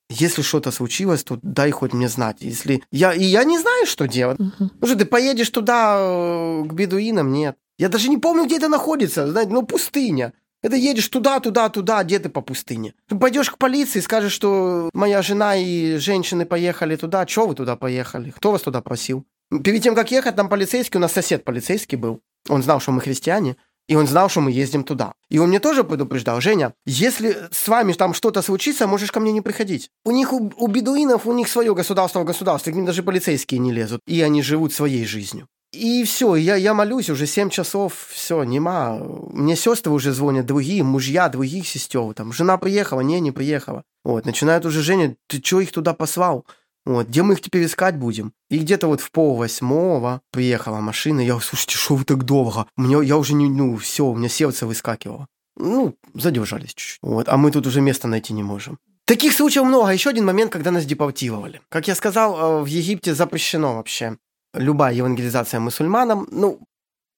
если что-то случилось, то дай хоть мне знать. Если я и я не знаю, что делать. Мгм. Ну что, ты поедешь туда э, к бедуинам? Нет. Я даже не помню, где это находится. Знаете, ну пустыня. Это едешь туда, туда, туда, а где ты по пустыне? Ты пойдешь к полиции, скажешь, что моя жена и женщины поехали туда. Чего вы туда поехали? Кто вас туда просил? Перед тем, как ехать, там полицейский, у нас сосед полицейский был. Он знал, что мы христиане, и он знал, что мы ездим туда. И он мне тоже предупреждал, Женя, если с вами там что-то случится, можешь ко мне не приходить. У них, у, у бедуинов, у них свое государство в государстве, к ним даже полицейские не лезут, и они живут своей жизнью. И все, я, я молюсь уже 7 часов, все, нема. Мне сестры уже звонят, другие, мужья других сестер. Там, жена приехала, не, не приехала. Вот, начинают уже, Женя, ты что их туда послал? Вот, где мы их теперь искать будем? И где-то вот в пол восьмого приехала машина, я, слушайте, что вы так долго? У меня, я уже не, ну, все, у меня сердце выскакивало. Ну, задержались чуть-чуть. Вот, а мы тут уже места найти не можем. Таких случаев много. Еще один момент, когда нас депортировали. Как я сказал, э, в Египте запрещено вообще любая евангелизация мусульманам. Ну,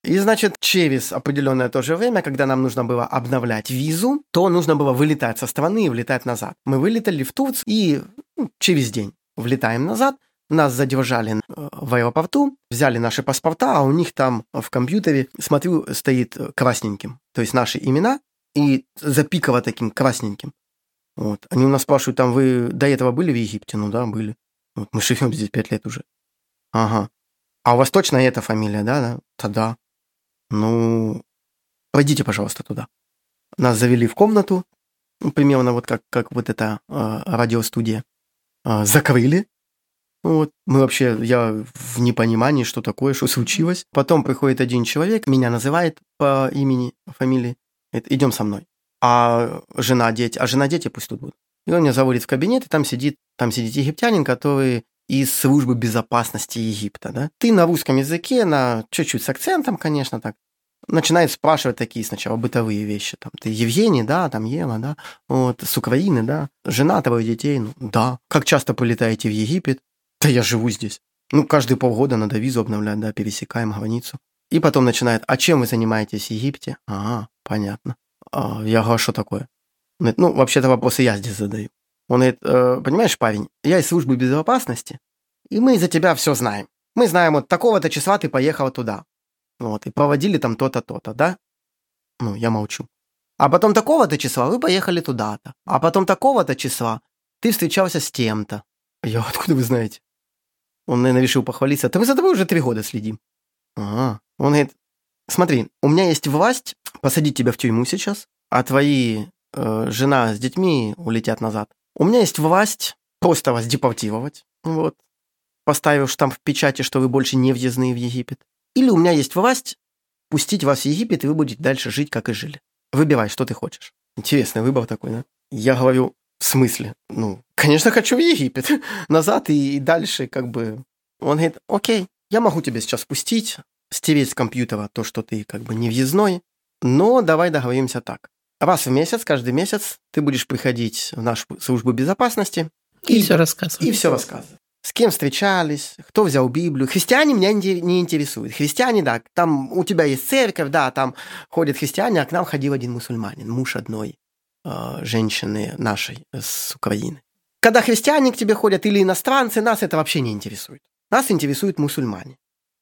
И, значит, через определенное то же время, когда нам нужно было обновлять визу, то нужно было вылетать со страны и влетать назад. Мы вылетали в Турцию и ну, через день влетаем назад, нас задержали э, в аэропорту, взяли наши паспорта, а у них там в компьютере, смотрю, стоит красненьким. То есть наши имена и запиково таким красненьким. Вот. Они у нас спрашивают, там вы до этого были в Египте? Ну да, были. Вот мы живем здесь пять лет уже. Ага. А у вас точно эта фамилия, да? да? Тогда. Ну, пойдите, пожалуйста, туда. Нас завели в комнату, ну, примерно вот как, как вот эта э, радиостудия. Э, закрыли. Вот. Мы вообще, я в непонимании, что такое, что случилось. Потом приходит один человек, меня называет по имени, фамилии. Идем со мной. А жена, дети, а жена, дети пусть тут будут. И он меня заводит в кабинет, и там сидит, там сидит египтянин, который из службы безопасности Египта, да. Ты на русском языке, на чуть-чуть с акцентом, конечно, так, начинает спрашивать такие сначала бытовые вещи. Там, ты Евгений, да, там Ева, да, вот, с Украины, да, жена твоих детей, ну, да. Как часто полетаете в Египет? Да я живу здесь. Ну, каждые полгода надо визу обновлять, да, пересекаем границу. И потом начинает, а чем вы занимаетесь в Египте? Ага, понятно. А, я говорю, «А что такое? Ну, вообще-то вопросы я здесь задаю. Он говорит, э, понимаешь, парень, я из службы безопасности, и мы за тебя все знаем. Мы знаем, вот такого-то числа ты поехал туда. Вот, и проводили там то-то, то-то, да? Ну, я молчу. А потом такого-то числа вы поехали туда-то. А потом такого-то числа ты встречался с тем-то. Я, [laughs] откуда вы знаете? Он, наверное, решил похвалиться. Да мы за тобой уже три года следим. Ага. Он говорит, смотри, у меня есть власть посадить тебя в тюрьму сейчас, а твои э, жена с детьми улетят назад. У меня есть власть просто вас депортировать, вот, поставив штамп в печати, что вы больше не въездные в Египет. Или у меня есть власть пустить вас в Египет, и вы будете дальше жить, как и жили. Выбирай, что ты хочешь. Интересный выбор такой, да? Я говорю, в смысле? Ну, конечно, хочу в Египет. [laughs] Назад и, и дальше как бы... Он говорит, окей, я могу тебя сейчас пустить, стереть с компьютера то, что ты как бы не въездной, но давай договоримся так. Раз в месяц, каждый месяц ты будешь приходить в нашу службу безопасности и, и все рассказывать. И все рассказывать. С кем встречались, кто взял Библию. Христиане меня не интересуют. Христиане, да, там у тебя есть церковь, да, там ходят христиане, а к нам ходил один мусульманин, муж одной э, женщины нашей с Украины. Когда христиане к тебе ходят или иностранцы, нас это вообще не интересует. Нас интересуют мусульмане.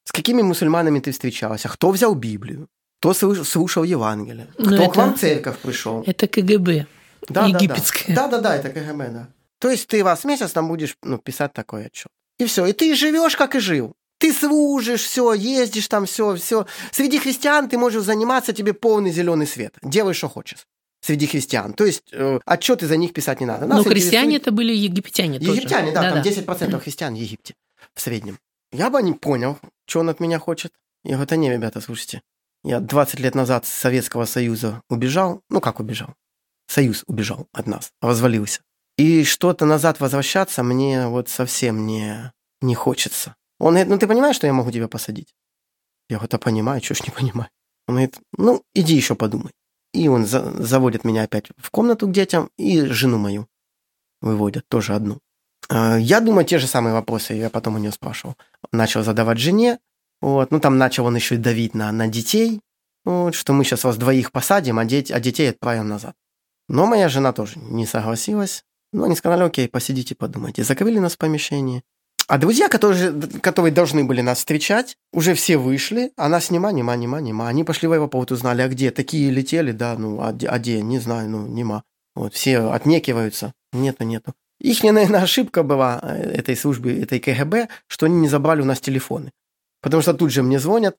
С какими мусульманами ты встречался? Кто взял Библию? Кто слушал Евангелие? Ну, Кто это, к вам в церковь пришел? Это КГБ да, египетское. Да, да, да, это КГБ, да. То есть ты раз в месяц там будешь ну, писать такой отчет. И все. И ты живешь, как и жил. Ты служишь, все, ездишь там, все, все. Среди христиан ты можешь заниматься, тебе полный зеленый свет. Делай, что хочешь среди христиан. То есть э, отчеты за них писать не надо. Нас Но христиане это были египтяне тоже. Египтяне, да, да там да. 10% христиан в Египте в среднем. Я бы не понял, что он от меня хочет. Я говорю, да не, ребята, слушайте, я 20 лет назад с Советского Союза убежал. Ну, как убежал? Союз убежал от нас, развалился. И что-то назад возвращаться мне вот совсем не, не хочется. Он говорит, ну ты понимаешь, что я могу тебя посадить? Я говорю, да понимаю, что ж не понимаю. Он говорит, ну иди еще подумай. И он за заводит меня опять в комнату к детям и жену мою выводят, тоже одну. А, я думаю, те же самые вопросы я потом у нее спрашивал. Начал задавать жене, вот. Ну, там начал он еще и давить на, на детей, вот, что мы сейчас вас двоих посадим, а, деть, а детей отправим назад. Но моя жена тоже не согласилась. Ну, они сказали, окей, посидите, подумайте. Закрыли нас в помещении. А друзья, которые, которые должны были нас встречать, уже все вышли, а нас нема, нема, нема, нема. Они пошли в аэропорт, узнали, а где? Такие летели, да, ну, а, а где? Не знаю, ну, нема. Вот, все отнекиваются. Нету, нету. Их, наверное, ошибка была э, этой службы, этой КГБ, что они не забрали у нас телефоны. Потому что тут же мне звонят,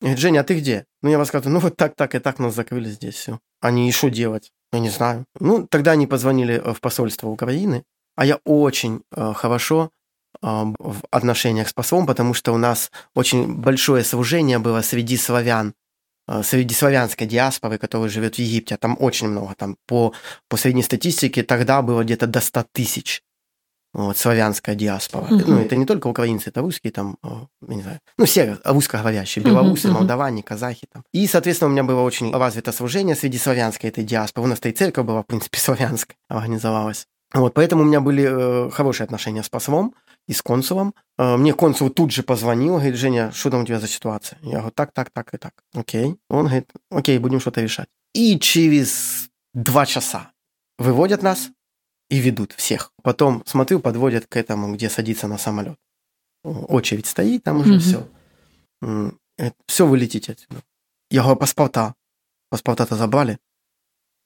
говорят, Женя, а ты где? Ну, я рассказываю, ну, вот так, так и так нас закрыли здесь, все. Они, и что делать? Я не знаю. Ну, тогда они позвонили э, в посольство Украины, а я очень э, хорошо э, в отношениях с послом, потому что у нас очень большое служение было среди славян, э, среди славянской диаспоры, которая живет в Египте. Там очень много. Там по, по средней статистике тогда было где-то до 100 тысяч вот, славянская диаспора. Uh-huh. Ну, это не только украинцы, это русские там, я не знаю, ну, все русскоговорящие, белорусы, uh-huh. молдаване, казахи там. И, соответственно, у меня было очень развито служение среди славянской этой диаспоры. У нас и церковь была, в принципе, [laughs] славянская, организовалась. Вот, поэтому у меня были э, хорошие отношения с послом, и с консулом. Э, мне консул тут же позвонил, говорит, Женя, что там у тебя за ситуация? Я говорю, так, так, так и так. Окей. Он говорит, окей, будем что-то решать. И через два часа выводят нас и ведут всех. Потом, смотрю, подводят к этому, где садиться на самолет. Очередь стоит, там уже все. Все, вы летите отсюда. Я говорю, паспорта. Паспорта-то забрали.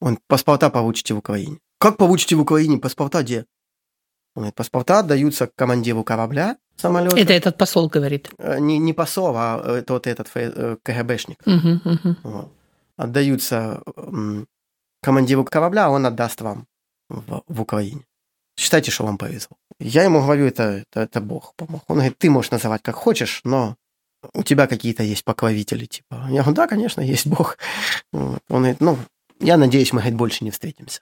Он, паспорта получите в Украине. Как получите в Украине паспорта где? Он говорит, паспорта отдаются командиру корабля самолета. Это этот посол говорит? Э, не, не посол, а это вот этот э, КГБшник. Угу, угу. Вот. Отдаются командиру корабля, а он отдаст вам в, в Украине. Считайте, что вам повезло. Я ему говорю, это, это, это Бог помог. Он говорит, ты можешь называть как хочешь, но у тебя какие-то есть покровители, типа. Я говорю, да, конечно, есть Бог. Вот. Он говорит, ну, я надеюсь, мы, говорит, больше не встретимся.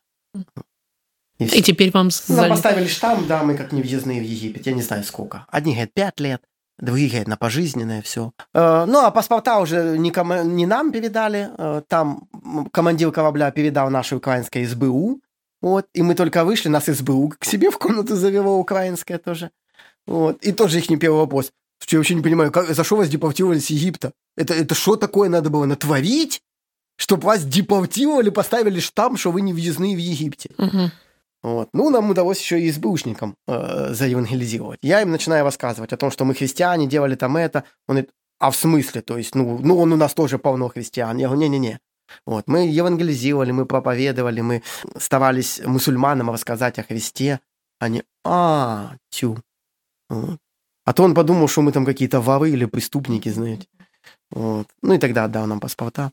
И, и теперь вам... Нам поставили штамп, да, мы как невъездные в Египет, я не знаю сколько. Одни, говорят, пять лет, другие, говорят, на пожизненное все. Э, ну, а паспорта уже не, ком... не нам передали, э, там командир корабля передал нашей украинской СБУ, вот, и мы только вышли, нас СБУ к себе в комнату завело, украинская тоже. Вот, и тоже их не первый вопрос. Я вообще не понимаю, как, за что вас депортировали с Египта? Это, это что такое надо было натворить, чтобы вас депортировали, поставили штамп, что вы не въездные в Египте? Угу. Вот. Ну, нам удалось еще и СБУшникам э, заевангелизировать. Я им начинаю рассказывать о том, что мы христиане, делали там это. Он говорит, а в смысле? То есть, ну, ну он у нас тоже полно христиан. Я говорю, не-не-не. Вот. Мы евангелизировали, мы проповедовали, мы старались мусульманам рассказать о Христе. Они, а, тю. Вот. А то он подумал, что мы там какие-то воры или преступники, знаете. Вот. Ну и тогда отдал нам паспорта.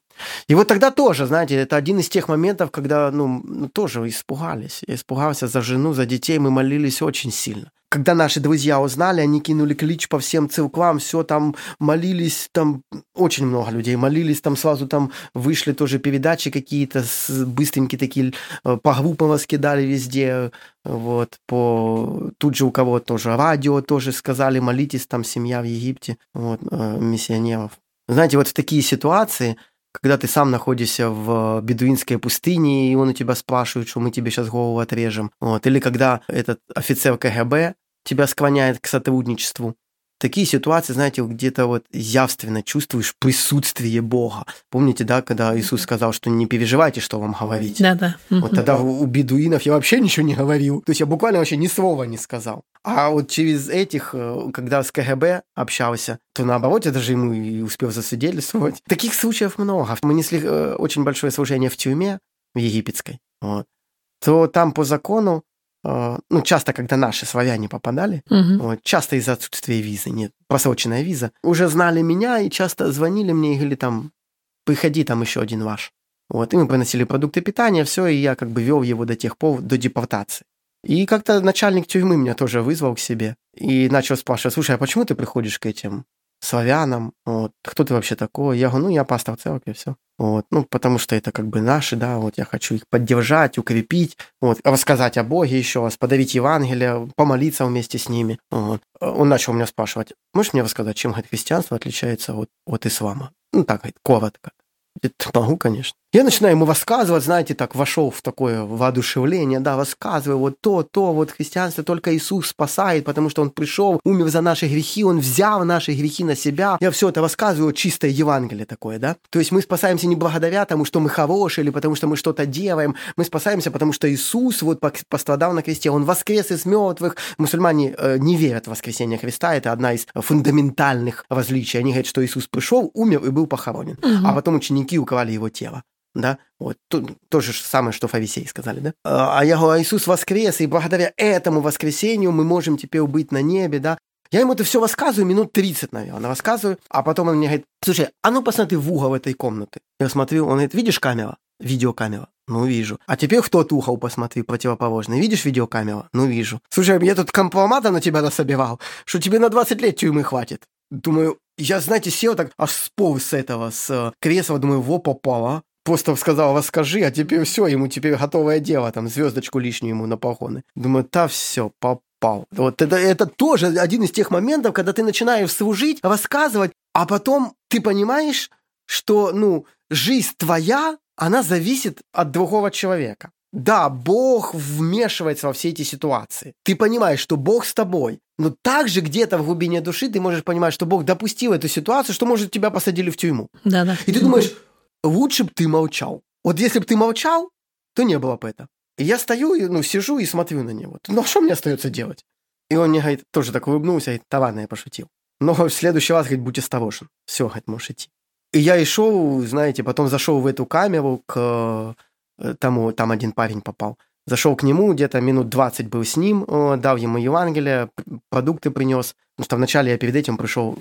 И вот тогда тоже, знаете, это один из тех моментов, когда, ну, ну, тоже испугались. Я испугался за жену, за детей, мы молились очень сильно. Когда наши друзья узнали, они кинули клич по всем церквам, все там молились, там очень много людей молились, там сразу там вышли тоже передачи какие-то, быстренькие такие, э, по группам раскидали везде, вот, по... Тут же у кого-то тоже радио тоже сказали, молитесь, там семья в Египте, вот, э, миссионеров. Знаете, вот в такие ситуации, когда ты сам находишься в бедуинской пустыне, и он у тебя спрашивает, что мы тебе сейчас голову отрежем. Вот. Или когда этот офицер КГБ тебя склоняет к сотрудничеству. Такие ситуации, знаете, где-то вот явственно чувствуешь присутствие Бога. Помните, да, когда Иисус сказал, что не переживайте, что вам говорить. Да-да. Вот тогда у бедуинов я вообще ничего не говорил. То есть я буквально вообще ни слова не сказал. А вот через этих, э, когда с КГБ общался, то наоборот, я даже ему и успел засвидетельствовать. Таких случаев много. Мы несли э, очень большое служение в тюрьме, в египетской. Вот. То там по закону ну, часто, когда наши славяне попадали, угу. вот, часто из-за отсутствия визы, нет, просроченная виза, уже знали меня и часто звонили мне и говорили там, приходи, там еще один ваш. Вот, и мы приносили продукты питания, все, и я как бы вел его до тех пор, до депортации. И как-то начальник тюрьмы меня тоже вызвал к себе и начал спрашивать, слушай, а почему ты приходишь к этим славянам? Вот, кто ты вообще такой? Я говорю, ну, я пастор церкви, все. Вот, ну, потому что это как бы наши, да, вот я хочу их поддержать, укрепить, вот, рассказать о Боге еще раз, подавить Евангелие, помолиться вместе с ними. Вот. Он начал меня спрашивать, можешь мне рассказать, чем говорит, христианство отличается от, от ислама? Ну, так, говорит, коротко. Это могу, конечно. Я начинаю ему рассказывать, знаете, так вошел в такое воодушевление, да, рассказываю вот то, то, вот христианство только Иисус спасает, потому что Он пришел, умер за наши грехи, Он взял наши грехи на себя. Я все это рассказываю, чистое Евангелие такое, да. То есть мы спасаемся не благодаря тому, что мы хорошие, или потому что мы что-то делаем, мы спасаемся, потому что Иисус вот пострадал на кресте, Он воскрес из мертвых. Мусульмане э, не верят в воскресение Христа, это одна из фундаментальных различий. Они говорят, что Иисус пришел, умер и был похоронен, угу. а потом ученики украли его тело да, вот, то, то же самое, что фарисеи сказали, да. А, а я говорю, Иисус воскрес, и благодаря этому воскресению мы можем теперь быть на небе, да. Я ему это все рассказываю, минут 30, наверное, рассказываю, а потом он мне говорит, слушай, а ну посмотри в угол этой комнаты. Я смотрю, он говорит, видишь камера? Видеокамера. Ну, вижу. А теперь в тот угол посмотри, противоположный. Видишь видеокамеру? Ну, вижу. Слушай, я тут компромата на тебя насобирал, что тебе на 20 лет тюрьмы хватит. Думаю, я, знаете, сел так, аж сполз с этого, с э, кресла, думаю, во, попало просто сказал, расскажи, а теперь все, ему теперь готовое дело, там, звездочку лишнюю ему на погоны. Думаю, да все, попал. Вот это, это тоже один из тех моментов, когда ты начинаешь служить, рассказывать, а потом ты понимаешь, что, ну, жизнь твоя, она зависит от другого человека. да, Бог вмешивается во все эти ситуации. Ты понимаешь, что Бог с тобой. Но также где-то в глубине души ты можешь понимать, что Бог допустил эту ситуацию, что, может, тебя посадили в тюрьму. Да, да. И ты думаешь, лучше бы ты молчал. Вот если бы ты молчал, то не было бы это. И я стою, ну, сижу и смотрю на него. Ну, а что мне остается делать? И он мне говорит, тоже так улыбнулся, говорит, да ладно, я пошутил. Но в следующий раз, говорит, будь осторожен. Все, говорит, можешь идти. И я и шел, знаете, потом зашел в эту камеру к э, тому, там один парень попал. Зашел к нему, где-то минут 20 был с ним, дал ему Евангелие, продукты принес. Потому что вначале я перед этим пришел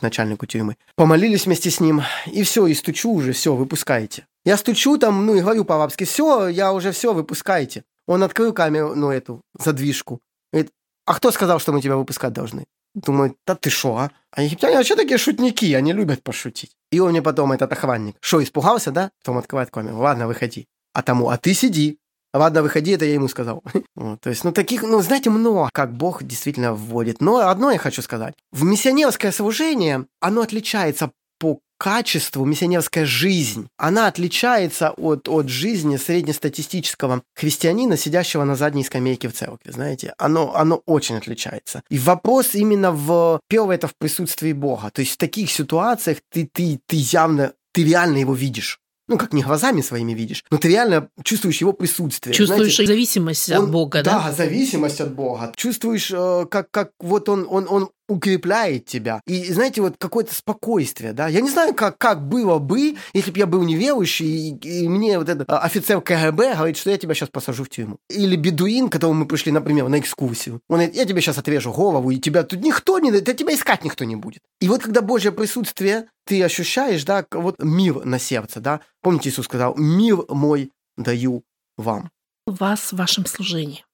к начальнику тюрьмы. Помолились вместе с ним, и все, и стучу уже, все, выпускайте. Я стучу там, ну и говорю по-арабски, все, я уже все, выпускайте. Он открыл камеру, ну эту, задвижку. Говорит, а кто сказал, что мы тебя выпускать должны? Думаю, да ты шо, а? А египтяне вообще такие шутники, они любят пошутить. И он мне потом, этот охранник, что, испугался, да? Потом открывает камеру, ладно, выходи. А тому, а ты сиди. Ладно, выходи, это я ему сказал. [laughs] вот, то есть, ну, таких, ну, знаете, много, как Бог действительно вводит. Но одно я хочу сказать. В миссионерское служение, оно отличается по качеству миссионерская жизнь, она отличается от, от жизни среднестатистического христианина, сидящего на задней скамейке в церкви, знаете. Оно, оно очень отличается. И вопрос именно в... Первое, это в присутствии Бога. То есть в таких ситуациях ты, ты, ты явно, ты реально его видишь ну, как не глазами своими видишь, но ты реально чувствуешь его присутствие. Чувствуешь Знаете, зависимость он, от Бога, да? Да, зависимость от Бога. Чувствуешь, э, как, как вот он, он, он укрепляет тебя. И, знаете, вот какое-то спокойствие, да. Я не знаю, как, как было бы, если бы я был неверующий, и, и мне вот этот офицер КГБ говорит, что я тебя сейчас посажу в тюрьму. Или бедуин, к которому мы пришли, например, на экскурсию. Он говорит, я тебе сейчас отрежу голову, и тебя тут никто не... Да тебя искать никто не будет. И вот когда Божье присутствие ты ощущаешь, да, вот мир на сердце, да. Помните, Иисус сказал, мир мой даю вам. Вас в вашем служении.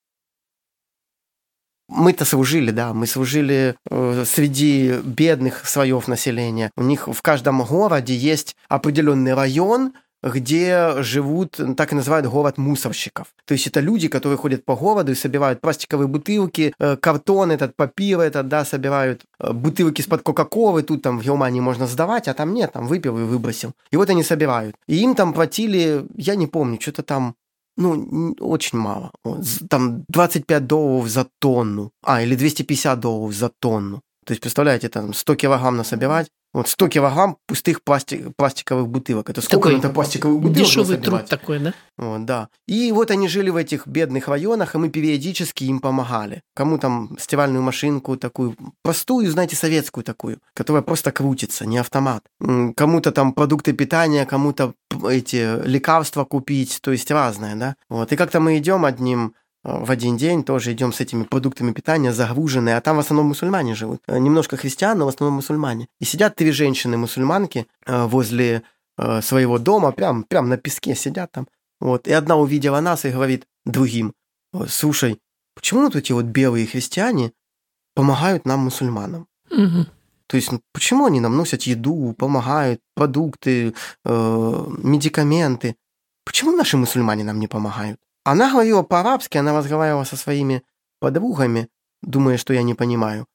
Мы-то служили, да, мы служили э, среди бедных слоев населения. У них в каждом городе есть определенный район, где живут, так и называют город мусорщиков. То есть это люди, которые ходят по городу и собирают пластиковые бутылки, э, картон этот, папир этот, да, собирают э, бутылки из-под Кока-Колы, тут там в Германии можно сдавать, а там нет, там выпил и выбросил. И вот они собирают. И им там платили, я не помню, что-то там ну, очень мало. Там 25 долларов за тонну. А, или 250 долларов за тонну. То есть, представляете, там 100 килограмм насобирать, вот 100 килограмм пустых пластик, пластиковых бутылок. Это сколько такой это пластиковых бутылок Дешевый труд такой, да? Вот, да. И вот они жили в этих бедных районах, и мы периодически им помогали. Кому там стиральную машинку такую, простую, знаете, советскую такую, которая просто крутится, не автомат. Кому-то там продукты питания, кому-то эти лекарства купить, то есть разное, да. Вот. И как-то мы идем одним в один день тоже идем с этими продуктами питания загруженные, а там в основном мусульмане живут. Э, немножко христиан, но в основном мусульмане. И сидят три женщины-мусульманки э, возле своего дома, прям, прям на песке сидят там. Вот. И одна увидела нас и говорит другим, слушай, почему вот эти вот белые христиане помогают нам, мусульманам? Угу. То есть, ну, почему они нам носят еду, помогают, продукты, э, медикаменты? Почему наши мусульмане нам не помогают? Она говорила по-арабски, она разговаривала со своими подругами, думая, что я не понимаю.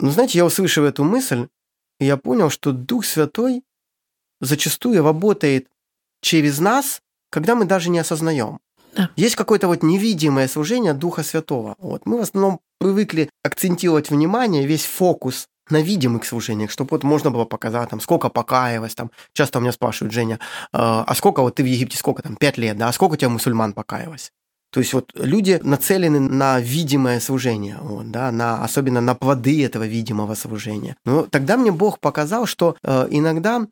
Но знаете, я услышал эту мысль, и я понял, что Дух Святой зачастую работает через нас, когда мы даже не осознаем. Да. Есть какое-то вот невидимое служение Духа Святого. Вот. Мы в основном привыкли акцентировать внимание, весь фокус на видимых служениях, чтобы вот можно было показать, там, сколько покаялось, там, часто у меня спрашивают, Женя, а, а сколько вот ты в Египте, сколько там, пять лет, да, а сколько у тебя мусульман покаялось? То есть вот люди нацелены на видимое служение, вот, да, на, особенно на плоды этого видимого служения. Но тогда мне Бог показал, что э, иногда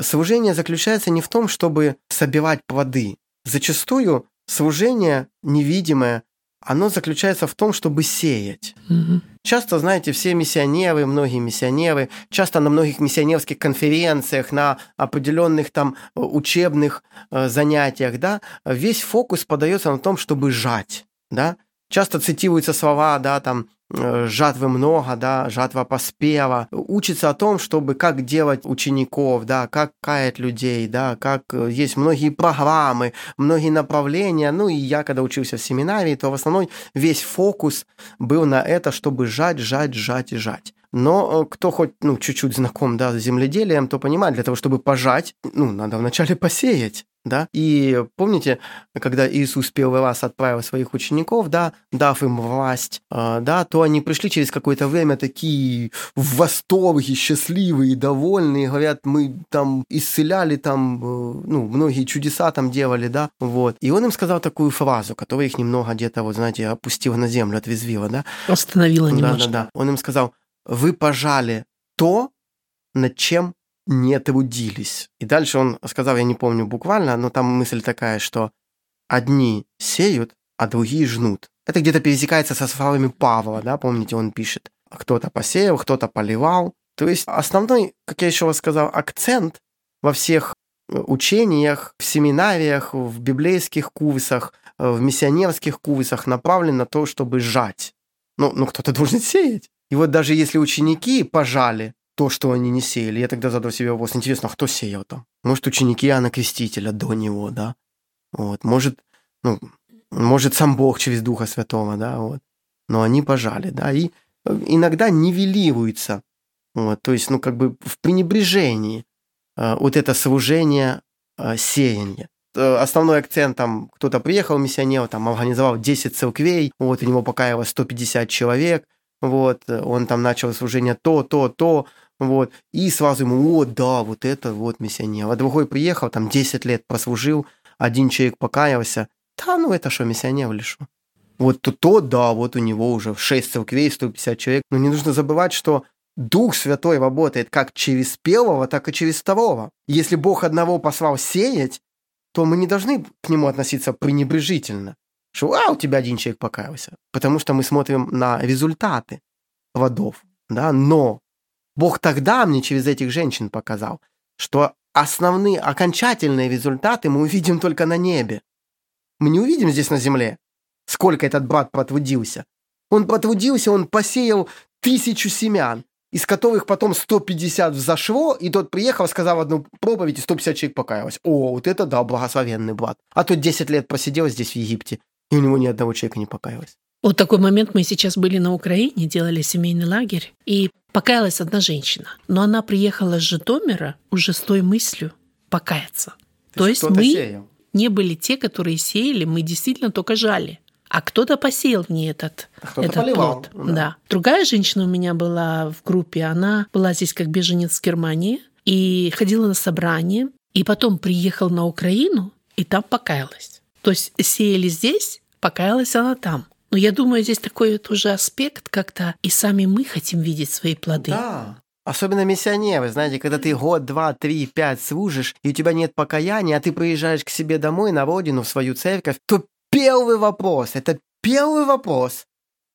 служение заключается не в том, чтобы собирать плоды. Зачастую служение невидимое оно заключается в том, чтобы сеять. Угу. Часто, знаете, все миссионеры, многие миссионеры, часто на многих миссионерских конференциях, на определенных там э, учебных э, занятиях, да, весь фокус подается на том, чтобы жать, да. Часто цитируются слова, да, там, жатвы много, да, жатва поспела. Учится о том, чтобы как делать учеников, да, как каять людей, да, как э, есть многие программы, многие направления. Ну и я, когда учился в семинарии, то в основном весь фокус был на это, чтобы жать, жать, жать и жать. Но э, кто хоть ну, чуть-чуть знаком да, с земледелием, то понимает, для того, чтобы пожать, ну, надо вначале посеять. Да. И помните, когда Иисус первый раз отправил своих учеников, да, дав им власть, э, да, то они пришли через какое-то время такие в восторге, счастливые, довольные, говорят, мы там исцеляли, там, э, ну, многие чудеса там делали, да, вот. И он им сказал такую фразу, которая их немного где-то, вот, знаете, опустила на землю, отвезвила, да. Остановила немножко. Да, да, да. Он им сказал, вы пожали то, над чем не трудились. И дальше он сказал, я не помню буквально, но там мысль такая, что одни сеют, а другие жнут. Это где-то пересекается со словами Павла, да, помните, он пишет. Кто-то посеял, кто-то поливал. То есть основной, как я еще раз сказал, акцент во всех э, учениях, в семинариях, в библейских курсах, э, в миссионерских курсах направлен на то, чтобы жать. Ну, ну кто-то должен сеять. И вот даже если ученики пожали, то, что они не сеяли. Я тогда задал себе вопрос, интересно, а кто сеял там? Может, ученики Иоанна Крестителя до него, да? Вот. Может, ну, может, сам Бог через Духа Святого, да, вот. Но они пожали, да, и э, иногда нивелируется, вот, то есть, ну, как бы в пренебрежении э, вот это служение э, сеяния. Э, основной акцент там, кто-то приехал, миссионер, там, организовал 10 церквей, вот, у него покаялось 150 человек, вот, он там начал служение то, то, то, вот. И сразу ему, о, да, вот это вот миссионер. А другой приехал, там 10 лет прослужил, один человек покаялся. Да, ну это что, миссионер или что? Вот то, то, да, вот у него уже 6 церквей, 150 человек. Но не нужно забывать, что Дух Святой работает как через первого, так и через второго. Если Бог одного послал сеять, то мы не должны к нему относиться пренебрежительно. Что, а, у тебя один человек покаялся. Потому что мы смотрим на результаты плодов. Да? Но Бог тогда мне через этих женщин показал, что основные, окончательные результаты мы увидим только на небе. Мы не увидим здесь на земле, сколько этот брат протрудился. Он протрудился, он посеял тысячу семян, из которых потом 150 взошло, и тот приехал, сказал одну проповедь, и 150 человек покаялось. О, вот это да, благословенный брат. А тот 10 лет просидел здесь в Египте, и у него ни одного человека не покаялось. Вот такой момент мы сейчас были на Украине, делали семейный лагерь, и покаялась одна женщина. Но она приехала с Житомира уже с той мыслью покаяться. То, То есть мы сеял. не были те, которые сеяли, мы действительно только жали. А кто-то посеял мне этот, а этот поливал, плод. Да. да. Другая женщина у меня была в группе, она была здесь как беженец в Германии и ходила на собрание, и потом приехала на Украину и там покаялась. То есть сеяли здесь, покаялась она там. Но я думаю, здесь такой тоже аспект, как-то и сами мы хотим видеть свои плоды. Да. Особенно миссионеры, знаете, когда ты год, два, три, пять служишь, и у тебя нет покаяния, а ты приезжаешь к себе домой, на родину, в свою церковь, то первый вопрос, это первый вопрос.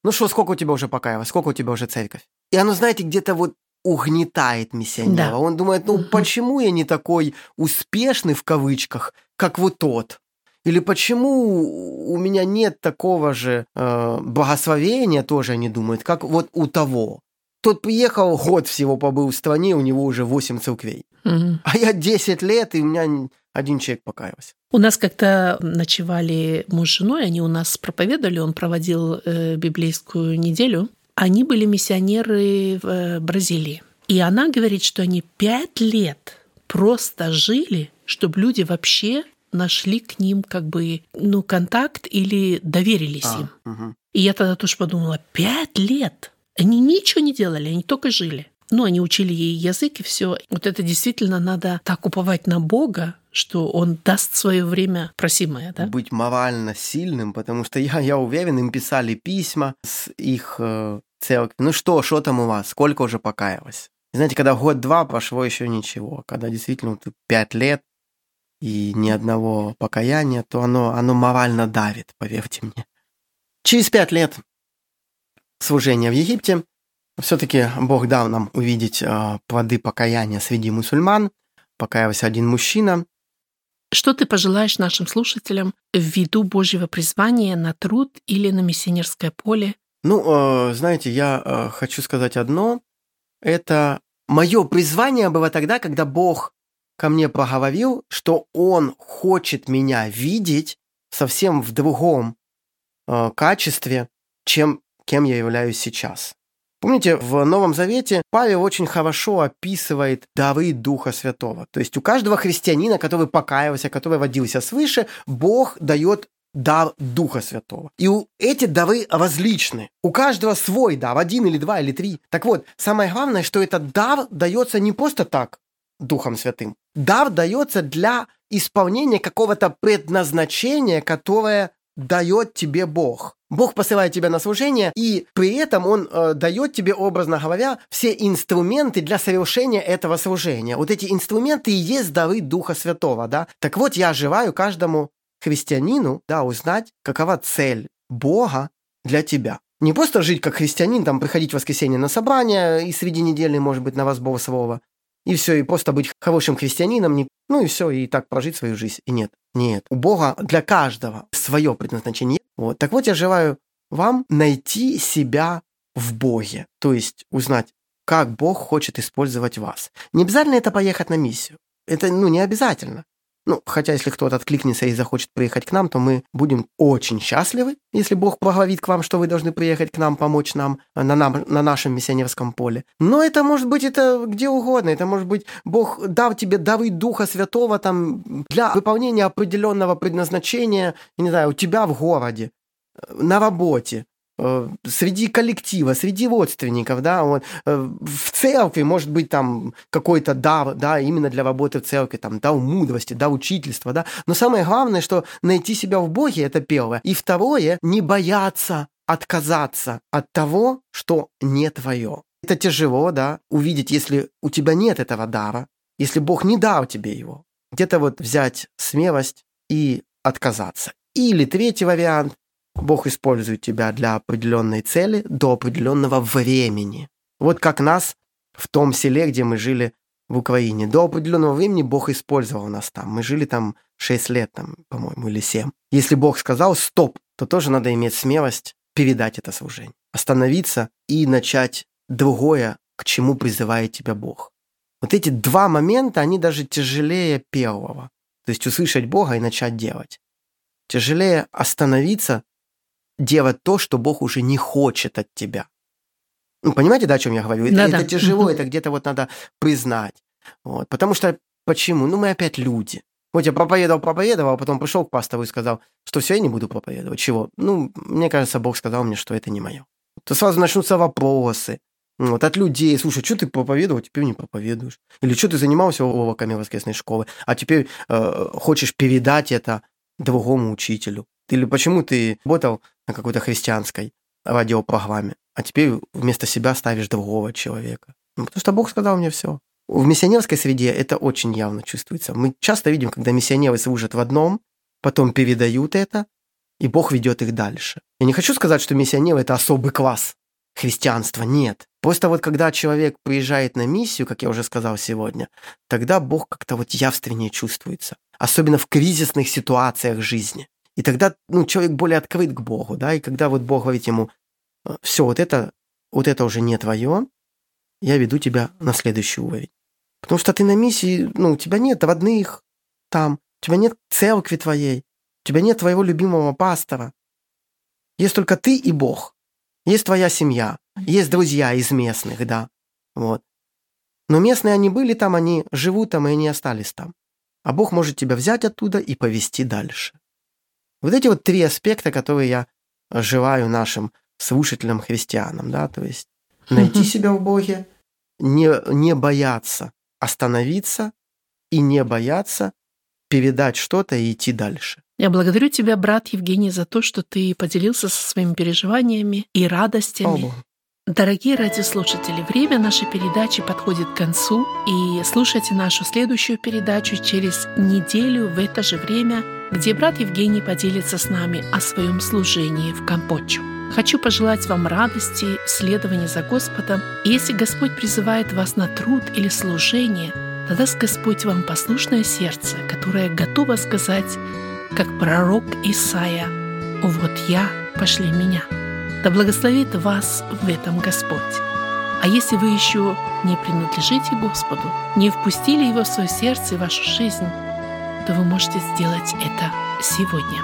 Ну что, сколько у тебя уже покаялось, сколько у тебя уже церковь? И оно, знаете, где-то вот угнетает миссионера. Да. Он думает, ну почему я не такой успешный в кавычках, как вот тот? Или почему у меня нет такого же э, благословения, тоже они думают, как вот у того. Тот приехал, год всего побыл в стране, у него уже 8 церквей. Угу. А я 10 лет, и у меня один человек покаялся. У нас как-то ночевали муж с женой, они у нас проповедовали, он проводил э, библейскую неделю. Они были миссионеры в э, Бразилии. И она говорит, что они пять лет просто жили, чтобы люди вообще нашли к ним как бы ну, контакт или доверились а, им. Угу. И я тогда тоже подумала, пять лет. Они ничего не делали, они только жили. Ну, они учили ей язык и все. Вот это действительно надо так уповать на Бога, что Он даст свое время просимое, да? Быть морально сильным, потому что я, я уверен, им писали письма с их э, церкви. Ну что, что там у вас? Сколько уже покаялось? знаете, когда год-два прошло, еще ничего. Когда действительно ты пять лет, и ни одного покаяния, то оно, оно морально давит, поверьте мне. Через пять лет служения в Египте все-таки Бог дал нам увидеть э, плоды покаяния среди мусульман. Покаялся один мужчина. Что ты пожелаешь нашим слушателям в виду Божьего призвания на труд или на миссионерское поле? Ну, э, знаете, я э, хочу сказать одно. Это мое призвание было тогда, когда Бог ко мне проговорил, что он хочет меня видеть совсем в другом э, качестве, чем кем я являюсь сейчас. Помните, в Новом Завете Павел очень хорошо описывает дары Духа Святого. То есть у каждого христианина, который покаялся, который водился свыше, Бог дает дар Духа Святого. И у, эти дары различны. У каждого свой дар, один или два или три. Так вот, самое главное, что этот дар дается не просто так Духом Святым. Дар дается для исполнения какого-то предназначения, которое дает тебе Бог. Бог посылает тебя на служение, и при этом Он э, дает тебе, образно говоря, все инструменты для совершения этого служения. Вот эти инструменты и есть дары Духа Святого, да? Так вот, я желаю каждому христианину, да, узнать, какова цель Бога для тебя. Не просто жить как христианин, там, приходить в воскресенье на собрание, и среди недели, может быть, на вас Бога Слова, и все, и просто быть хорошим христианином, не, ну и все, и так прожить свою жизнь. И нет, нет. У Бога для каждого свое предназначение. Вот. Так вот, я желаю вам найти себя в Боге, то есть узнать, как Бог хочет использовать вас. Не обязательно это поехать на миссию. Это, ну, не обязательно. Ну, хотя если кто-то откликнется и захочет приехать к нам, то мы будем очень счастливы, если Бог благоволит к вам, что вы должны приехать к нам, помочь нам на, нам, на нашем миссионерском поле. Но это может быть это где угодно. Это может быть Бог дал тебе дары Духа Святого там для выполнения определенного предназначения, не знаю, у тебя в городе, на работе, Э, среди коллектива, среди родственников, да, вот, э, в церкви может быть там какой-то дар, да, именно для работы в церкви, там, дар мудрости, дар учительства, да, но самое главное, что найти себя в Боге, это первое, и второе, не бояться отказаться от того, что не твое. Это тяжело, да, увидеть, если у тебя нет этого дара, если Бог не дал тебе его. Где-то вот взять смелость и отказаться. Или третий вариант Бог использует тебя для определенной цели до определенного времени. Вот как нас в том селе, где мы жили в Украине. До определенного времени Бог использовал нас там. Мы жили там 6 лет, там, по-моему, или 7. Если Бог сказал «стоп», то тоже надо иметь смелость передать это служение. Остановиться и начать другое, к чему призывает тебя Бог. Вот эти два момента, они даже тяжелее первого. То есть услышать Бога и начать делать. Тяжелее остановиться делать то, что Бог уже не хочет от тебя. Ну, понимаете, да, о чем я говорю? Это, это тяжело, это где-то вот надо признать. Вот. Потому что почему? Ну, мы опять люди. Вот я проповедовал, проповедовал, а потом пришел к пастору и сказал, что все, я не буду проповедовать. Чего? Ну, мне кажется, Бог сказал мне, что это не мое. То сразу начнутся вопросы. Вот, от людей. Слушай, что ты проповедовал, теперь не проповедуешь? Или что ты занимался уроками воскресной школы, а теперь э, хочешь передать это другому учителю? Или почему ты работал на какой-то христианской радиопрограмме, а теперь вместо себя ставишь другого человека? Ну, потому что Бог сказал мне все. В миссионерской среде это очень явно чувствуется. Мы часто видим, когда миссионеры служат в одном, потом передают это, и Бог ведет их дальше. Я не хочу сказать, что миссионеры – это особый класс христианства, нет. Просто вот когда человек приезжает на миссию, как я уже сказал сегодня, тогда Бог как-то вот явственнее чувствуется. Особенно в кризисных ситуациях жизни. И тогда ну, человек более открыт к Богу, да, и когда вот Бог говорит ему, «Э, все, вот это, вот это уже не твое, я веду тебя на следующий уровень. Потому что ты на миссии, ну, у тебя нет родных там, у тебя нет церкви твоей, у тебя нет твоего любимого пастора. Есть только ты и Бог. Есть твоя семья, есть друзья из местных, да. Вот. Но местные они были там, они живут там, и они остались там. А Бог может тебя взять оттуда и повести дальше. Вот эти вот три аспекта, которые я желаю нашим слушателям христианам, да, то есть найти себя в Боге, не, не бояться остановиться и не бояться передать что-то и идти дальше. Я благодарю тебя, брат Евгений, за то, что ты поделился со своими переживаниями и радостями. Дорогие радиослушатели, время нашей передачи подходит к концу, и слушайте нашу следующую передачу через неделю в это же время – где брат Евгений поделится с нами о своем служении в Кампоччу. Хочу пожелать вам радости в следовании за Господом. И если Господь призывает вас на труд или служение, тогда даст Господь вам послушное сердце, которое готово сказать, как пророк Исаия, «Вот я, пошли меня». Да благословит вас в этом Господь. А если вы еще не принадлежите Господу, не впустили Его в свое сердце и вашу жизнь, то вы можете сделать это сегодня.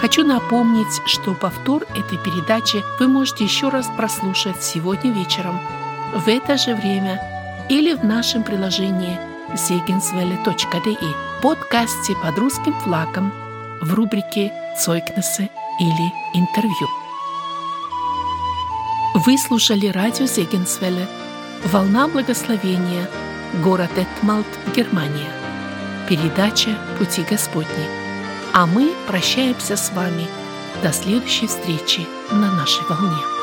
Хочу напомнить, что повтор этой передачи вы можете еще раз прослушать сегодня вечером в это же время или в нашем приложении segenswelle.de подкасте под русским флагом в рубрике «Цойкнессы» или «Интервью». Вы слушали радио Зегенсвелле «Волна благословения», город Этмалт, Германия. Передача «Пути Господни». А мы прощаемся с вами до следующей встречи на нашей волне.